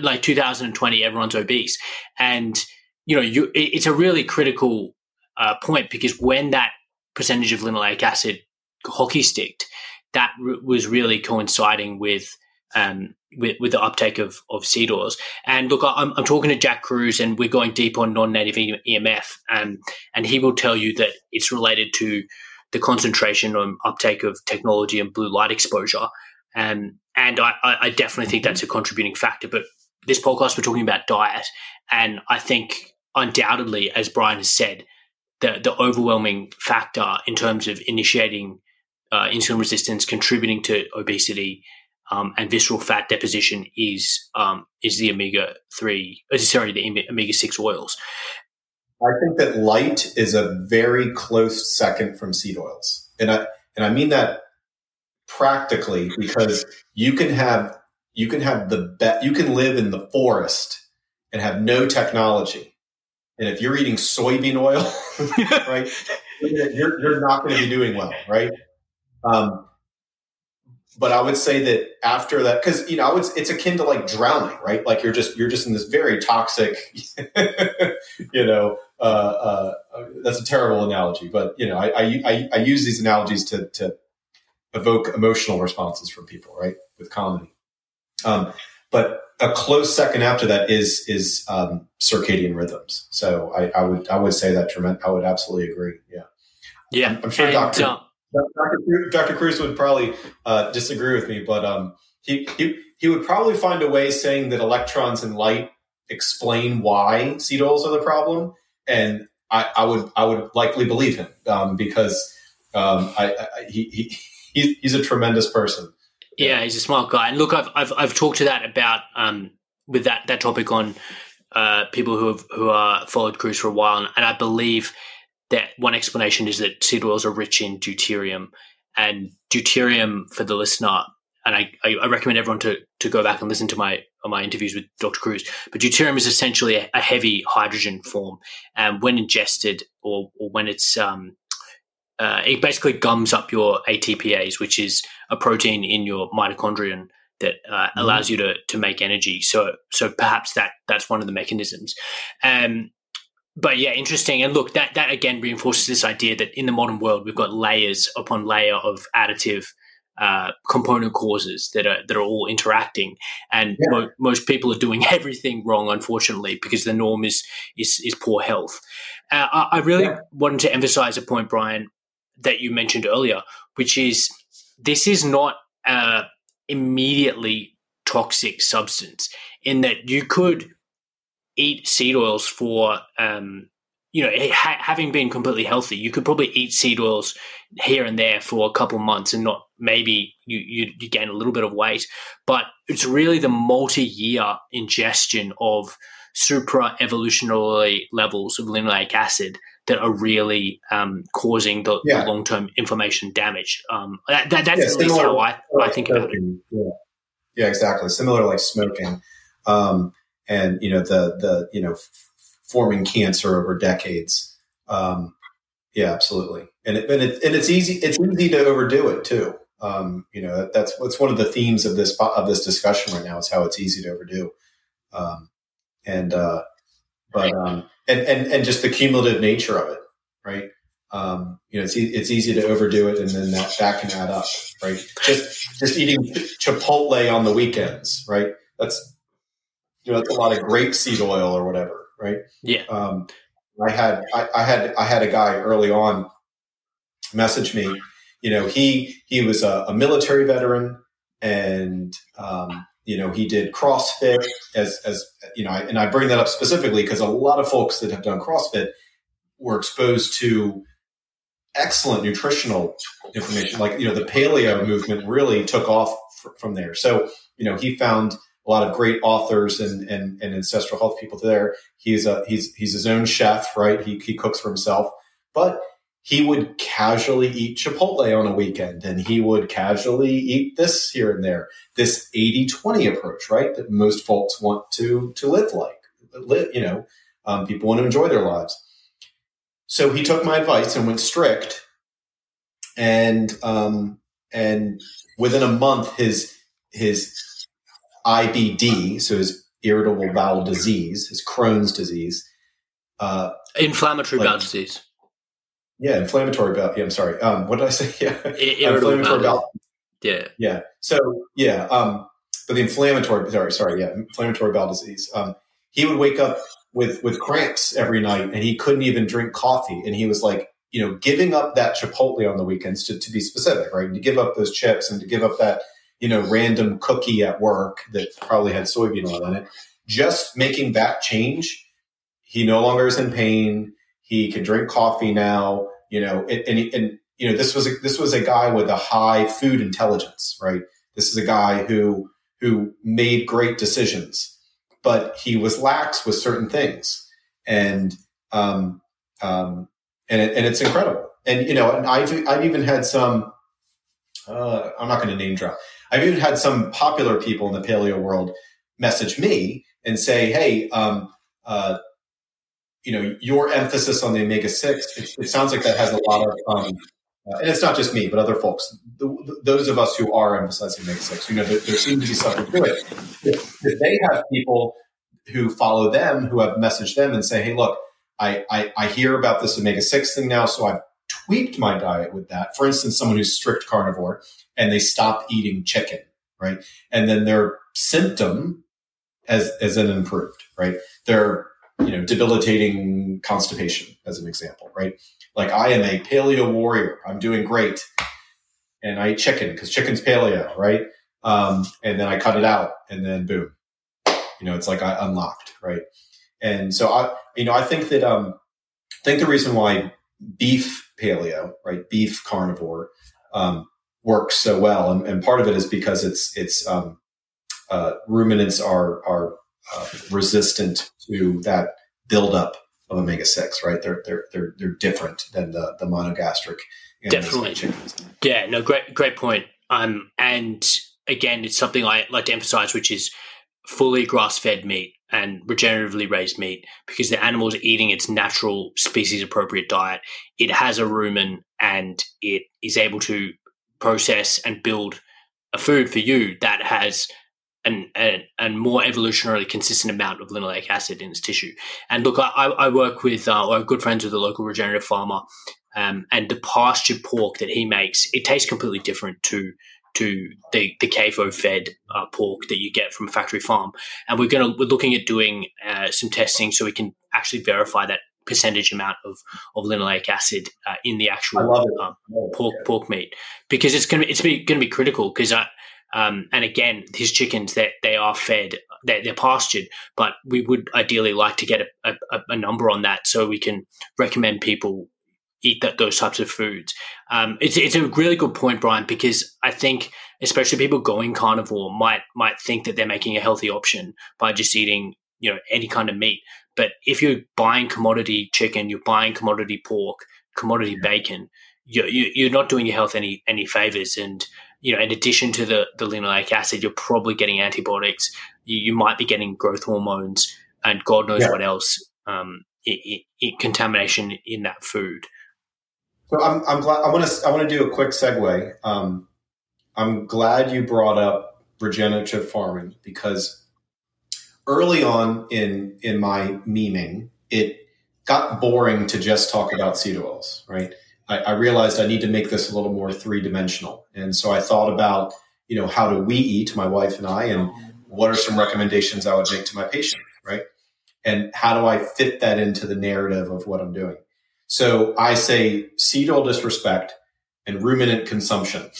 like 2020, everyone's obese, and you know, you it, it's a really critical uh, point because when that percentage of linoleic acid hockey sticked, that r- was really coinciding with um, with, with the uptake of, of oils. And look, I'm, I'm talking to Jack Kruse, and we're going deep on non-native EMF. Um, and he will tell you that it's related to the concentration and uptake of technology and blue light exposure. Um, and I, I definitely think that's a contributing factor. But this podcast, we're talking about diet. And I think undoubtedly, as Brian has said, the, the overwhelming factor in terms of initiating uh, insulin resistance, contributing to obesity, um, and visceral fat deposition is um, is the omega three, uh, sorry, the omega six oils. I think that light is a very close second from seed oils, and I and I mean that practically because you can have you can have the bet you can live in the forest and have no technology, and if you're eating soybean oil, <laughs> right, <laughs> you're, you're not going to be doing well, right? Um, but I would say that after that, because you know, it's it's akin to like drowning, right? Like you're just you're just in this very toxic, <laughs> you know. Uh, uh, that's a terrible analogy, but you know, I, I I use these analogies to to evoke emotional responses from people, right, with comedy. Um, but a close second after that is is um, circadian rhythms. So I, I would I would say that tremendous. I would absolutely agree. Yeah, yeah. I'm, I'm sure and, Doctor. Uh, Dr. Kruse would probably uh, disagree with me, but um, he, he he would probably find a way saying that electrons and light explain why seed are the problem, and I, I would I would likely believe him um, because um, I, I, he, he he's a tremendous person. Yeah, he's a smart guy, and look, I've I've, I've talked to that about um, with that that topic on uh, people who have who are followed Kruse for a while, and I believe that one explanation is that seed oils are rich in deuterium, and deuterium for the listener. And I, I recommend everyone to, to go back and listen to my my interviews with Dr. Kruse. But deuterium is essentially a, a heavy hydrogen form, and when ingested or, or when it's um, uh, it basically gums up your ATPase, which is a protein in your mitochondrion that uh, mm-hmm. allows you to to make energy. So so perhaps that that's one of the mechanisms. Um, but yeah, interesting. And look, that that again reinforces this idea that in the modern world we've got layers upon layer of additive uh, component causes that are that are all interacting, and yeah. mo- most people are doing <laughs> everything wrong, unfortunately, because the norm is is, is poor health. Uh, I, I, really yeah. wanted to emphasize a point, Brian, that you mentioned earlier, which is this is not a immediately toxic substance in that you could eat seed oils for um, you know ha- having been completely healthy you could probably eat seed oils here and there for a couple months and not maybe you, you, you gain a little bit of weight. But it's really the multi year ingestion of supra evolutionary levels of linoleic acid that are really um, causing the, yeah. the long term inflammation damage. Um, that, that, that's yeah, at least how I, I think about it. Yeah. yeah, exactly. Similar like smoking. Um, and you know the the you know f- forming cancer over decades. Um, yeah, absolutely, and it, and it, and it's easy it's easy to overdo it too. Um, you know that, that's what's one of the themes of this of this discussion right now is how it's easy to overdo, um, and uh, but um, and and and just the cumulative nature of it, right? Um, you know, it's e- it's easy to overdo it, and then that that can add up, right? Just just eating Chipotle on the weekends, right? That's you know, that's a lot of grapeseed oil or whatever, right? Yeah. Um, I had I, I, had I had a guy early on message me. You know, he he was a, a military veteran, and um, you know he did CrossFit as as you know, and I bring that up specifically because a lot of folks that have done CrossFit were exposed to excellent nutritional information. Like you know, the paleo movement really took off from there. So you know, he found a lot of great authors and, and, and ancestral health people there. He's a, he's, he's his own chef, right? He, he cooks for himself, but he would casually eat Chipotle on a weekend and he would casually eat this here and there. This 80 20 approach, right? That most folks want to, to live like, live, you know, um, people want to enjoy their lives. So he took my advice and went strict. And, um, and within a month, his, his IBD, so his irritable bowel disease, his Crohn's disease, uh, inflammatory like, bowel disease. Yeah, inflammatory bowel. Yeah, I'm sorry. Um, what did I say? <laughs> Yeah, irritable inflammatory bowel. bowel. Yeah, yeah. So yeah, um, but the inflammatory. Sorry, sorry. Yeah, inflammatory bowel disease. Um, he would wake up with with cramps every night, and he couldn't even drink coffee. And he was like, you know, giving up that Chipotle on the weekends to, to be specific, right? To give up those chips and to give up that you know, random cookie at work that probably had soybean oil in it. Just making that change, he no longer is in pain. He can drink coffee now. You know, and, and, and you know, this was a, this was a guy with a high food intelligence, right? This is a guy who who made great decisions, but he was lax with certain things, and um, um, and and it's incredible. And you know, and I've I've even had some. Uh, I'm not going to name drop. I've even had some popular people in the paleo world message me and say, "Hey, um, uh, you know, your emphasis on the omega six. It, it, sounds like that has a lot of, um, uh, and it's not just me, but other folks. The, the, those of us who are emphasizing omega six, you know, there, there seems to be something to it. If, if, they have people who follow them who have messaged them and say, "Hey, look." I, I, I hear about this omega 6 thing now, so I've tweaked my diet with that. For instance, someone who's strict carnivore, and they stop eating chicken, right? And then their symptom has, has then improved, right? Their, you know, debilitating constipation as an example, right? Like I am a paleo warrior. I'm doing great. And I eat chicken because chicken's paleo, right? Um, and then I cut it out and then boom, you know, it's like I unlocked, right? And so I, you know, I think that, um, I think the reason why beef paleo, right? Beef carnivore, um, works so well, and, and part of it is because it's it's um, uh, ruminants are are uh, resistant to that buildup of omega six. Right? They're they're they're they're different than the the monogastric. Definitely. Yeah. No. Great. Great point. Um. And again, it's something I like to emphasize, which is fully grass fed meat and regeneratively raised meat because the animal is eating its natural species appropriate diet. It has a rumen and it is able to process and build a food for you that has an, a more evolutionarily consistent amount of linoleic acid in its tissue. And look, I, I work with, uh, or good friends with a local regenerative farmer, um, and the pastured pork that he makes, it tastes completely different to to the the CAFO fed uh, pork that you get from a factory farm. And we're going to we're looking at doing uh, some testing so we can actually verify that percentage amount of, of linoleic acid uh, in the actual um, pork pork meat because it's going to it's going to be critical because I. Um, and again, his chickens that they, they, are fed, they're, they're, pastured, but we would ideally like to get a, a, a, number on that so we can recommend people eat that, those types of foods. Um, it's it's a really good point, Brian, because I think especially people going carnivore might might think that they're making a healthy option by just eating you know any kind of meat. But if you're buying commodity chicken, you're buying commodity pork, commodity yeah. bacon, you're, you're not doing your health any any favors. And you know, in addition to the the linoleic acid, you're probably getting antibiotics. You, you might be getting growth hormones, and God knows yeah. what else. Um, it, it, contamination in that food. So I'm, I'm glad. I want to I want to do a quick segue. Um, I'm glad you brought up regenerative farming because early on in in my memeing, it got boring to just talk about seed oils. Right. I, I realized I need to make this a little more three dimensional, and so I thought about you know how do we eat, my wife and I, and what are some recommendations I would make to my patient. Right. And how do I fit that into the narrative of what I'm doing? So I say seed oil disrespect and ruminant consumption.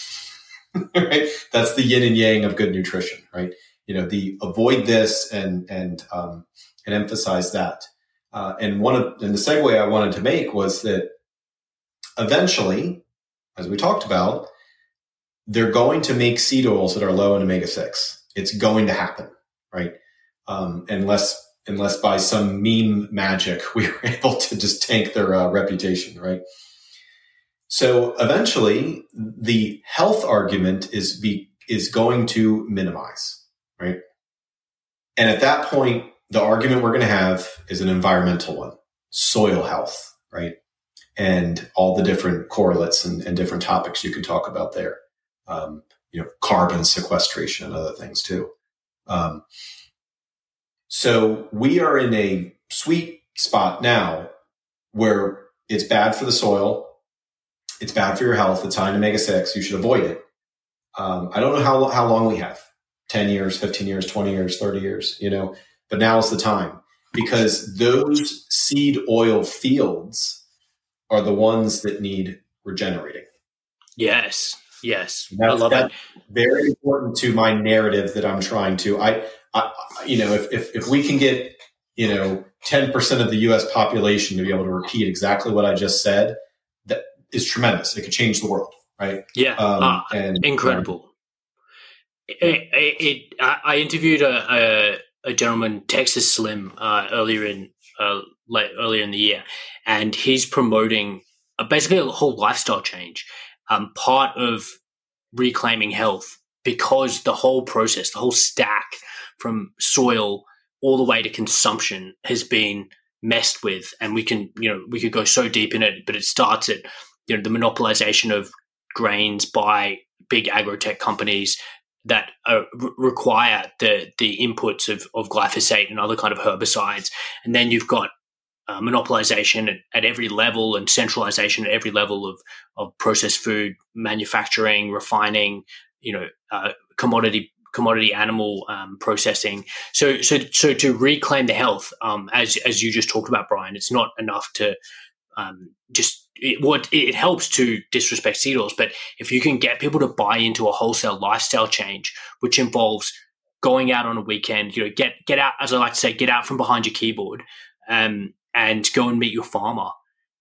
<laughs> right? That's the yin and yang of good nutrition, right? You know, the avoid this and and um, and emphasize that. Uh, and one of and the segue I wanted to make was that eventually, as we talked about, they're going to make seed oils that are low in omega six. It's going to happen, right? Um, unless unless by some meme magic <laughs> we were able to just tank their uh, reputation, right? So eventually, the health argument is be is going to minimize, right? And at that point, the argument we're going to have is an environmental one, soil health, right? And all the different correlates and, and different topics you can talk about there. Um, you know, carbon sequestration and other things too. Um, so we are in a sweet spot now where it's bad for the soil. It's bad for your health. It's high in omega 6. You should avoid it. Um, I don't know how, how long we have 10 years, 15 years, 20 years, 30 years, you know, but now is the time because those seed oil fields are the ones that need regenerating. Yes. Yes. That's, I love that. Very important to my narrative that I'm trying to. I, I, you know, if, if, if we can get, you know, 10% of the US population to be able to repeat exactly what I just said, that is tremendous. It could change the world, right? Yeah. Um, uh, and incredible. Um, it, it, I interviewed a, a, a, gentleman, Texas Slim, uh, earlier in, uh, late, earlier in the year, and he's promoting basically a whole lifestyle change. Um, part of reclaiming health because the whole process, the whole stack from soil all the way to consumption has been messed with. And we can you know we could go so deep in it but it starts at you know the monopolization of grains by big agrotech companies that uh, require the the inputs of, of glyphosate and other kind of herbicides. And then you've got uh, monopolization at, at, every level and centralization at every level of, of processed food manufacturing refining you know uh, commodity commodity animal um, processing. So, so, so to reclaim the health, um, as as you just talked about, Brian, it's not enough to um, just it, what it helps to disrespect seed oils, but if you can get people to buy into a wholesale lifestyle change, which involves going out on a weekend, you know, get get out, as I like to say, get out from behind your keyboard, um, and go and meet your farmer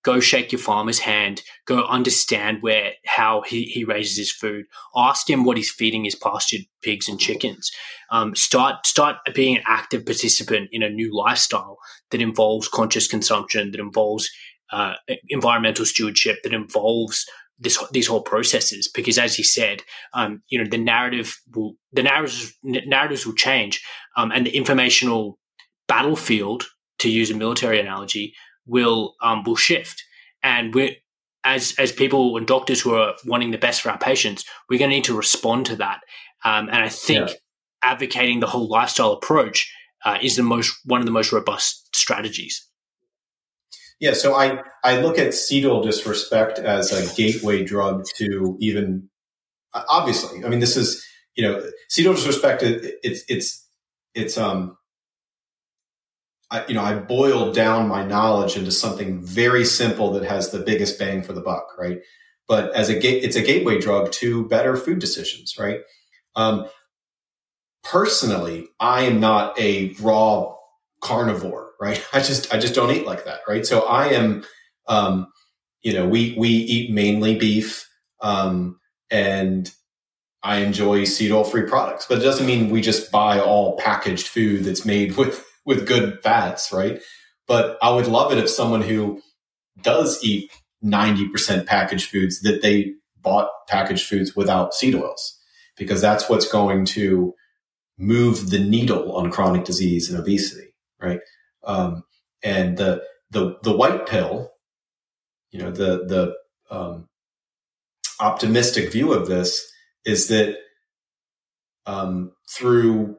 go shake your farmer's hand, go understand where how he, he raises his food, ask him what he's feeding his pastured pigs and chickens. Um, start start being an active participant in a new lifestyle that involves conscious consumption, that involves uh, environmental stewardship, that involves this, these whole processes. Because as he said, um, you know the narrative will the narratives narratives will change, um, and the informational battlefield, to use a military analogy, will um, will shift. And we as as people and doctors who are wanting the best for our patients, we're going to need to respond to that. Um, and I think yeah. advocating the whole lifestyle approach uh, is the most one of the most robust strategies. Yeah, so I I look at oil disrespect as a gateway drug to even obviously. I mean, this is you know oil disrespect. It, it's it's it's um I, you know, I boiled down my knowledge into something very simple that has the biggest bang for the buck, right? But as a gate, it's a gateway drug to better food decisions, right? Um, personally, I am not a raw carnivore, right? <laughs> I just, I just don't eat like that, right? So I am, um, you know, we we eat mainly beef, um, and I enjoy seed oil free products. But it doesn't mean we just buy all packaged food that's made <laughs> with with good fats, right? But I would love it if someone who does eat 90% packaged foods that they bought packaged foods without seed oils because that's what's going to move the needle on chronic disease and obesity, right? Um, and the the the white pill, you know, the the um, optimistic view of this is that um, through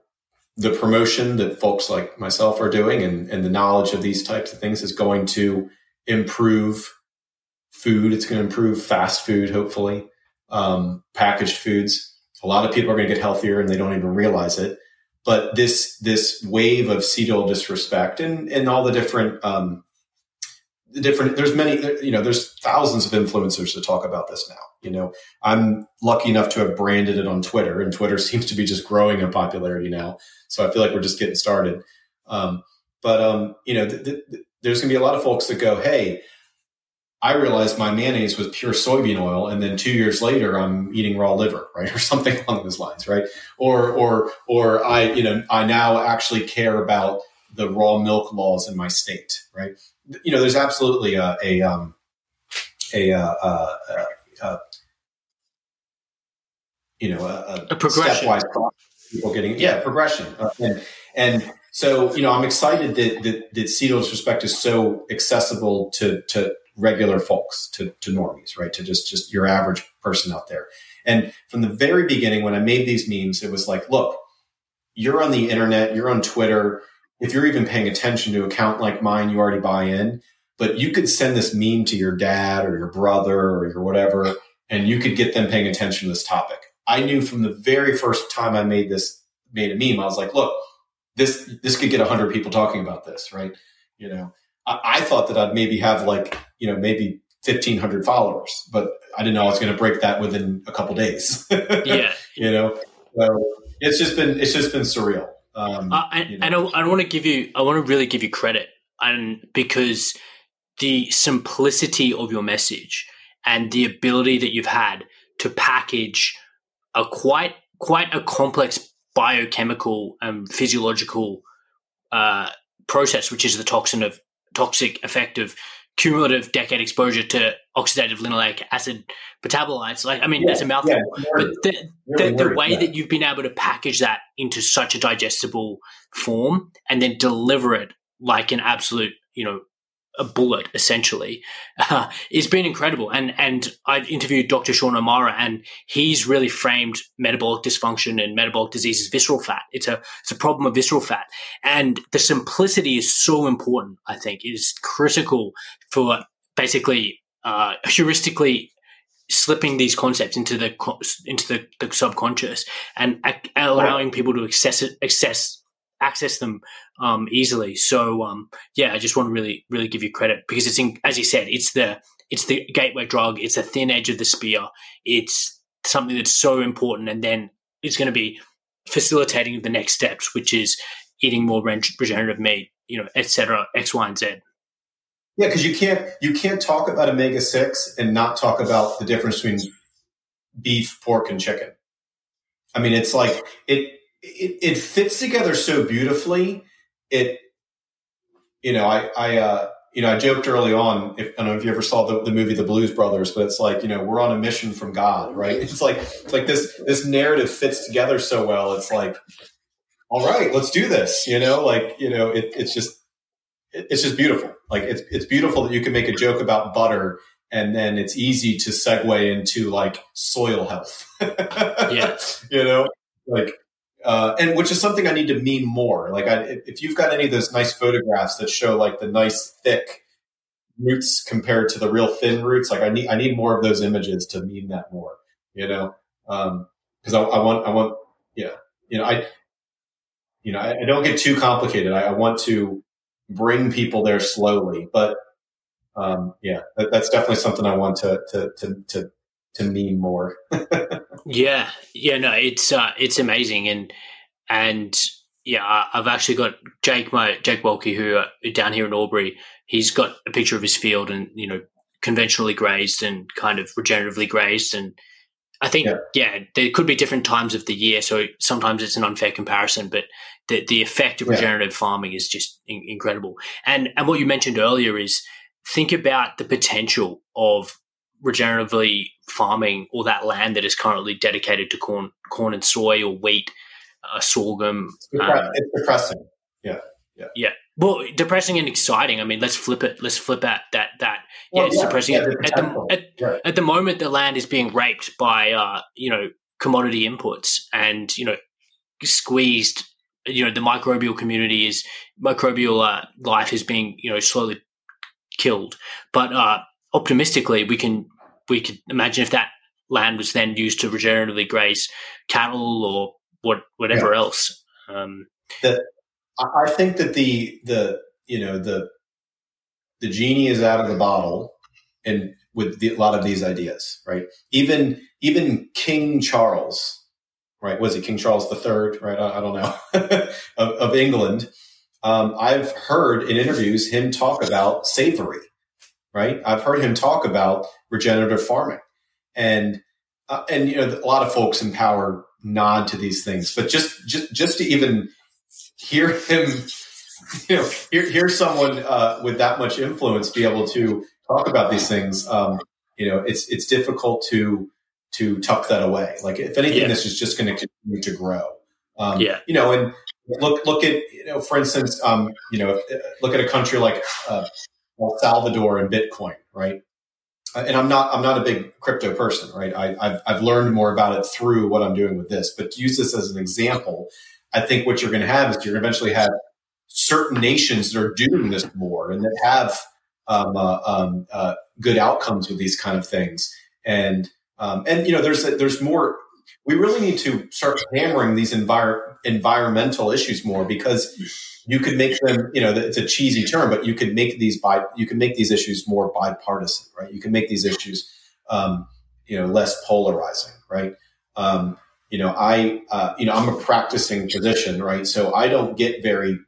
the promotion that folks like myself are doing and, and the knowledge of these types of things is going to improve food. It's going to improve fast food, hopefully, um, packaged foods. A lot of people are going to get healthier and they don't even realize it. But this this wave of oil disrespect and and all the different um, the different there's many you know there's thousands of influencers to talk about this now. You know, I'm lucky enough to have branded it on Twitter, and Twitter <laughs> seems to be just growing in popularity now. So I feel like we're just getting started. Um, but um, you know, th- th- there's going to be a lot of folks that go, "Hey, I realized my mayonnaise was pure soybean oil, and then two years later, I'm eating raw liver, <laughs> right, or something <laughs> along those lines, right? Or, or, or I, you know, I now actually care about the raw milk laws in my state, right? You know, there's absolutely a, a, um, a, uh, uh, uh, you know, a, a progression. Stepwise people getting, yeah, progression, uh, and and so you know, I'm excited that that, that seed respect is so accessible to to regular folks, to, to normies, right? To just, just your average person out there. And from the very beginning, when I made these memes, it was like, look, you're on the internet, you're on Twitter. If you're even paying attention to an account like mine, you already buy in. But you could send this meme to your dad or your brother or your whatever, and you could get them paying attention to this topic. I knew from the very first time I made this, made a meme, I was like, look, this this could get hundred people talking about this, right? You know, I, I thought that I'd maybe have like you know, maybe 1500 followers, but I didn't know I was going to break that within a couple days. <laughs> yeah. You know, so it's just been, it's just been surreal. Um, uh, and, you know. and I, I want to give you, I want to really give you credit and because the simplicity of your message and the ability that you've had to package a quite, quite a complex biochemical and physiological uh, process, which is the toxin of toxic effect of cumulative decade exposure to oxidative linoleic acid metabolites. Like, I mean, yeah, that's a mouthful. Yeah, but the, the, the way that you've been able to package that into such a digestible form and then deliver it like an absolute, you know, a bullet essentially uh, <laughs> it's been incredible. And and i interviewed dr sean o'mara and he's really framed metabolic dysfunction and metabolic disease as visceral fat. It's a it's a problem of visceral fat. And the simplicity is so important i think. It is critical for basically uh, heuristically slipping these concepts into the into the, the subconscious and allowing people to access it, access access them um, easily. So um, yeah, I just want to really really give you credit because it's in, as you said, it's the it's the gateway drug. It's the thin edge of the spear. It's something that's so important, and then it's going to be facilitating the next steps, which is eating more regenerative meat, you know, etc. X, Y, and Z. Yeah, because you can't you can't talk about omega six and not talk about the difference between beef, pork, and chicken. I mean, it's like it it, it fits together so beautifully. It, you know, I, I, uh, you know, I joked early on. If, I don't know if you ever saw the, the movie The Blues Brothers, but it's like you know we're on a mission from God, right? <laughs> It's like it's like this this narrative fits together so well. It's like, all right, let's do this. You know, like you know, it, it's just it's just beautiful. Like it's it's beautiful that you can make a joke about butter and then it's easy to segue into like soil health. <laughs> yeah, you know, like uh, and which is something I need to mean more. Like, I, if you've got any of those nice photographs that show like the nice thick roots compared to the real thin roots, like I need I need more of those images to mean that more. You know, because um, I, I, want I want yeah, you know I you know I, I don't get too complicated. I, I, want to bring people there slowly, but um, yeah, that, that's definitely something I want to to to to, to meme more. <laughs> Yeah, yeah, no, it's uh, it's amazing, and and yeah, I've actually got Jake, my Jake Wolke, who uh, down here in Albury, he's got a picture of his field, and you know, conventionally grazed and kind of regeneratively grazed. And I think, yeah. yeah. there could be different times of the year. So sometimes it's an unfair comparison, but the, the effect of regenerative farming is just in- incredible. And, and what you mentioned earlier is think about the potential of regeneratively farming all that land that is currently dedicated to corn, corn and soy or wheat, uh, sorghum. It's, um, it's depressing. Yeah. Yeah. Yeah. Well, depressing and exciting. I mean, let's flip it. Let's flip out that that. Yeah, well, it's yeah, depressing. Yeah, at, the, at, at, the moment, the land is being raped by uh, you know commodity inputs, and you know squeezed. You know the microbial community is microbial uh, life is being you know slowly killed. But uh, optimistically, we can we could imagine if that land was then used to regeneratively graze cattle or what whatever yeah. else. Um, the, I think that the the you know the the genie is out of the bottle, and with the, a lot of these ideas, right? Even even King Charles, right? Was it King Charles Third? Right? I, I don't know <laughs> of, of, England. Um, I've heard in interviews him talk about Savory, right? I've heard him talk about regenerative farming, and uh, and you know a lot of folks in power nod to these things, but just just just to even hear him, <laughs> you know, hear, hear someone uh, with that much influence be able to talk about these things. Um, you know, it's it's difficult to to tuck that away. Like if anything, yeah. this is just going to continue to grow. Um, yeah, you know, and look look at you know, for instance, um, you know, look at a country like uh, El Salvador and Bitcoin, right? Uh, and I'm not I'm not a big crypto person, right? I, have I've learned more about it through what I'm doing with this, but to use this as an example, I think what you're going to have is you're going to eventually have certain nations that are doing this more and that have um, uh, um, uh, good outcomes with these kind of things. And um, and you know, there's there's more. We really need to start hammering these envir- environmental issues more because you could make them. You know, it's a cheesy term, but you could make these by you can make these issues more bipartisan, right? You can make these issues, um, you know, less polarizing, right? Um, you know, I, uh, you know, I'm a practicing physician, right? So I don't get very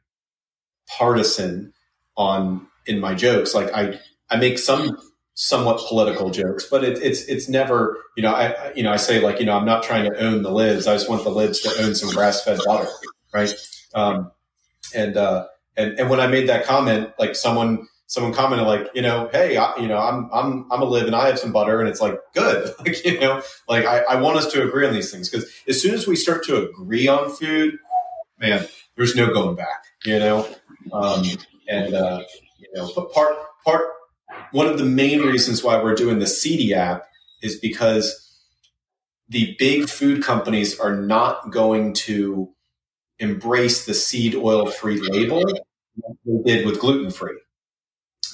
partisan on in my jokes. Like I, I make some somewhat political jokes, but it, it's it's never, you know, I, you know, I say like, you know, I'm not trying to own the lids. I just want the lids to own some grass fed butter, right? Um, and uh, and and when I made that comment, like someone someone commented like, you know, hey, I, you know, I'm I'm I'm a live and I have some butter, and it's like good, <laughs> like you know, like I, I want us to agree on these things because as soon as we start to agree on food, man, there's no going back, you know, um, and uh, you know, but part part one of the main reasons why we're doing the Seedy app is because the big food companies are not going to embrace the seed oil free label they did with gluten free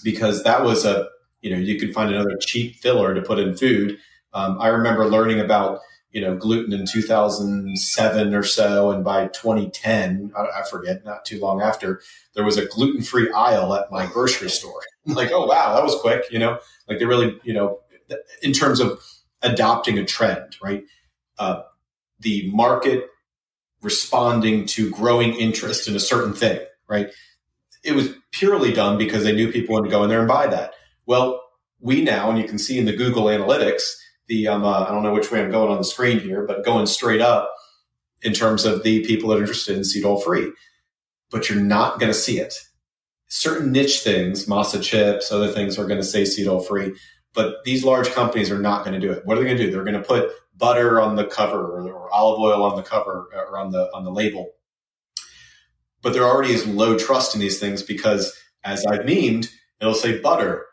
because that was a you know you could find another cheap filler to put in food. Um, I remember learning about you know gluten in 2007 or so, and by 2010, I, forget, not too long after, there was a gluten free aisle at my grocery store. <laughs> like, oh wow, that was quick. You know, like they really you know in terms of adopting a trend, right? Uh, the market responding to growing interest in a certain thing, right? it was purely done because they knew people wanted to go in there and buy that. Well, we now, and you can see in the Google Analytics, the um, uh, I don't know which way I'm going on the screen here, but going straight up in terms of the people that are interested in oil free. But you're not going to see it. Certain niche things, masa chips, other things are going to say oil free, but these large companies are not going to do it. What are they going to do? They're going to put butter on the cover or, or olive oil on the cover or on the on the label but there already is low trust in these things because, as I've memed, it'll say butter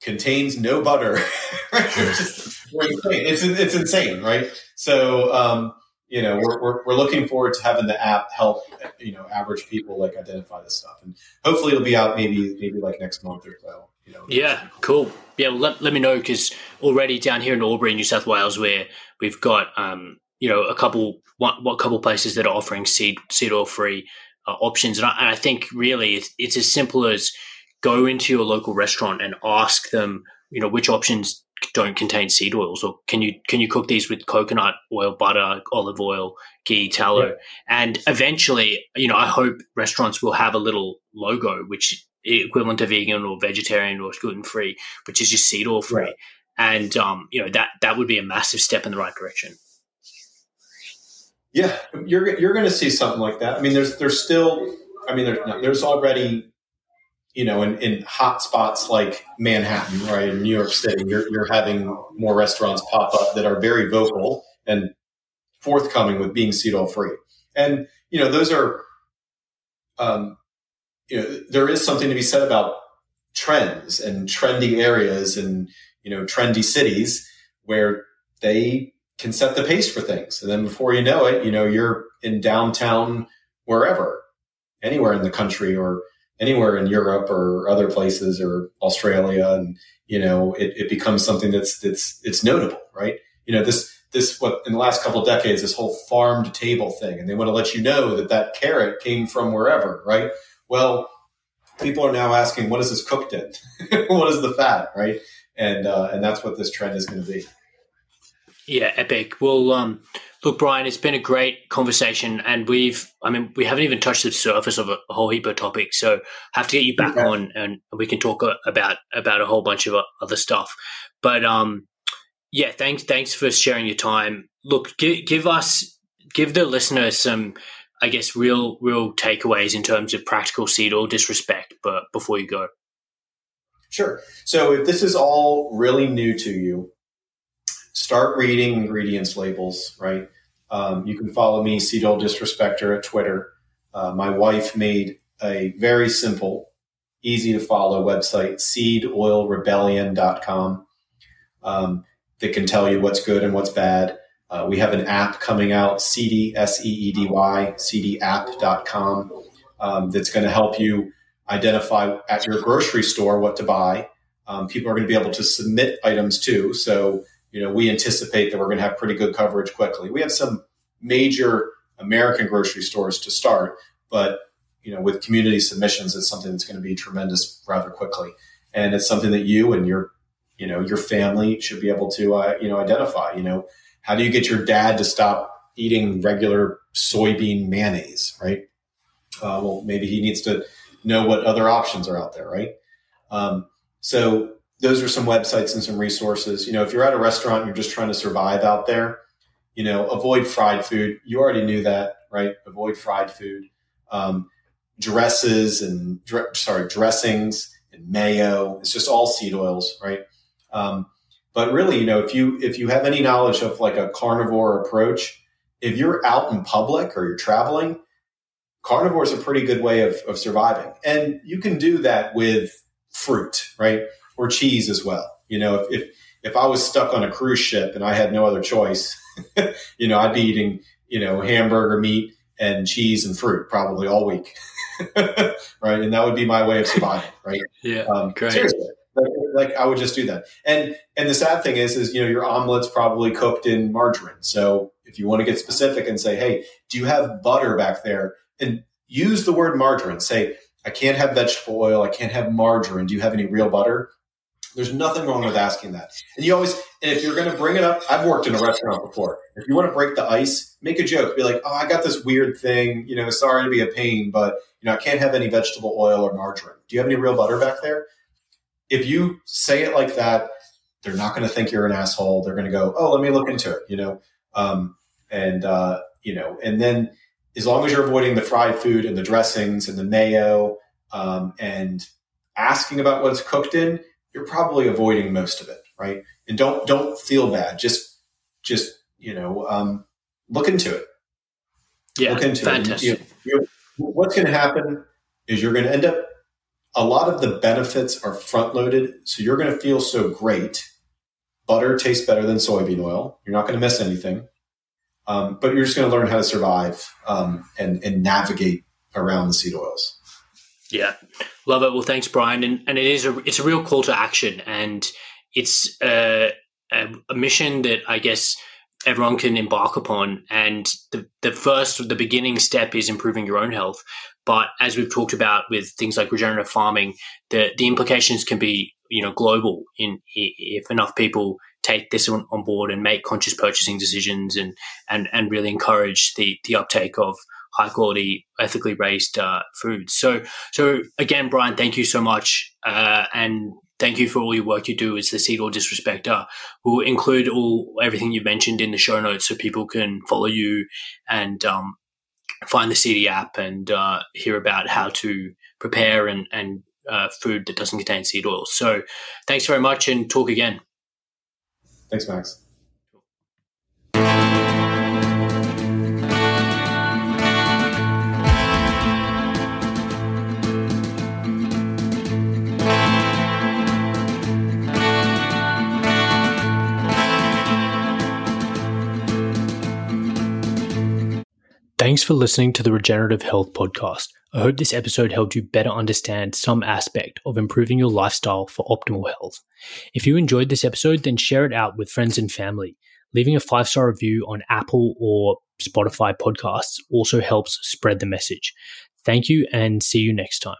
contains no butter. <laughs> it's, it's, it's insane, right? So, um, you know, we're, we're, we're, looking forward to having the app help, you know, average people like identify this stuff. And hopefully it'll be out maybe, maybe like next month or so. You know, yeah, cool. Yeah, well, let, let me know because already down here in Albury, New South Wales, where we've got, um, you know, a couple, what, what couple places that are offering seed, seed oil free uh, options. And I, and I, think really it's, it's as simple as go into your local restaurant and ask them, you know, which options don't contain seed oils or can you can you cook these with coconut oil butter olive oil ghee tallow yeah. and eventually you know i hope restaurants will have a little logo which equivalent to vegan or vegetarian or gluten free, which is just seed oil free. Right. And um, you know that that would be a massive step in the right direction. Yeah, you're you're going to see something like that. I mean, there's there's still, I mean, there's there's already, you know, in, in hot spots like Manhattan, right, in New York City, you're you're having more restaurants pop up that are very vocal and forthcoming with being oil free, and you know, those are, um, you know, there is something to be said about trends and trendy areas and you know trendy cities where they can set the pace for things. And then before you know it, you know, you're in downtown wherever, anywhere in the country or anywhere in Europe or other places or Australia. And, you know, it, it becomes something that's, that's, it's notable, right? You know, this, this, what in the last couple of decades, this whole farm to table thing. And they want to let you know that that carrot came from wherever, right? Well, people are now asking, what is this cooked in? <laughs> what is the fat, right? And, uh, and that's what this trend is going to be. Yeah, epic. Well, um, look, Brian, it's been a great conversation, and we've, I mean, we haven't even touched the surface of a, whole heap of topics. So, have to get you back okay. on, and we can talk about about a whole bunch of other stuff. But um, yeah, thanks, thanks for sharing your time. Look, give, give us, give the listener some, I guess, real, real takeaways in terms of practical seed oil disrespect. But before you go, sure. So, if this is all really new to you start reading ingredients labels, right? Um, you can follow me, Seed Oil Disrespecter, at Twitter. Uh, my wife made a very simple, easy to follow website, seedoilrebellion.com, um, that can tell you what's good and what's bad. Uh, we have an app coming out, Seedy, S-E-E-D-Y, seedyapp.com, um, that's going to help you identify at your grocery store what to buy. Um, people are going to be able to submit items too. So you know, we anticipate that we're going to have pretty good coverage quickly. We have some major American grocery stores to start, but you know, with community submissions, it's something that's going to be tremendous rather quickly, and it's something that you and your, you know, your family should be able to, uh, you know, identify. You know, how do you get your dad to stop eating regular soybean mayonnaise, right? Uh, well, maybe he needs to know what other options are out there, right? Um, so those are some websites and some resources. You know, if you're at a restaurant and you're just trying to survive out there, you know, avoid fried food. You already knew that, right? Avoid fried food. Um, dresses and sorry, dressings and mayo. It's just all seed oils, right? Um, but really, you know, if you if you have any knowledge of like a carnivore approach, if you're out in public or you're traveling, carnivore is a pretty good way of, of surviving, and you can do that with fruit, right? Or cheese as well. You know, if, if, if I was stuck on a cruise ship and I had no other choice, <laughs> you know, I'd be eating, you know, hamburger meat and cheese and fruit probably all week. <laughs> right. And that would be my way of surviving. Right. <laughs> yeah. Um, great. Seriously. Like, like, I would just do that. And, and the sad thing is, is, you know, your omelet's probably cooked in margarine. So if you want to get specific and say, Hey, do you have butter back there? And use the word margarine. Say, I can't have vegetable oil. I can't have margarine. Do you have any real butter? There's nothing wrong with asking that. And you always, and if you're going to bring it up, I've worked in a restaurant before. If you want to break the ice, make a joke. Be like, oh, I got this weird thing. You know, sorry to be a pain, but, you know, I can't have any vegetable oil or margarine. Do you have any real butter back there? If you say it like that, they're not going to think you're an asshole. They're going to go, oh, let me look into it, you know? Um, and, uh, you know, and then as long as you're avoiding the fried food and the dressings and the mayo um, and asking about what it's cooked in, you're probably avoiding most of it, right? And don't don't feel bad. Just just you know um, look into it. Yeah, look into fantastic. it. You, you, what's going to happen is you're going to end up. A lot of the benefits are front loaded, so you're going to feel so great. Butter tastes better than soybean oil. You're not going to miss anything, um, but you're just going to learn how to survive um, and and navigate around the seed oils. Yeah, love it. Well, thanks, Brian. And and it is a it's a real call to action, and it's a, a, a mission that I guess everyone can embark upon. And the the first the beginning step is improving your own health. But as we've talked about with things like regenerative farming, the the implications can be you know global. In if enough people take this on, on board and make conscious purchasing decisions and and and really encourage the the uptake of high quality, ethically raised uh, foods. So, so again, Brian, thank you so much, uh, and thank you for all your work you do as the Seed Oil Disrespecter. We'll include all everything you've mentioned in the show notes so people can follow you and um, find the Seedy app and uh, hear about how to prepare and, and uh, food that doesn't contain seed oil. So, thanks very much, and talk again. Thanks, Max. Thanks for listening to the Regenerative Health Podcast. I hope this episode helped you better understand some aspect of improving your lifestyle for optimal health. If you enjoyed this episode, then share it out with friends and family. Leaving a five star review on Apple or Spotify podcasts also helps spread the message. Thank you and see you next time.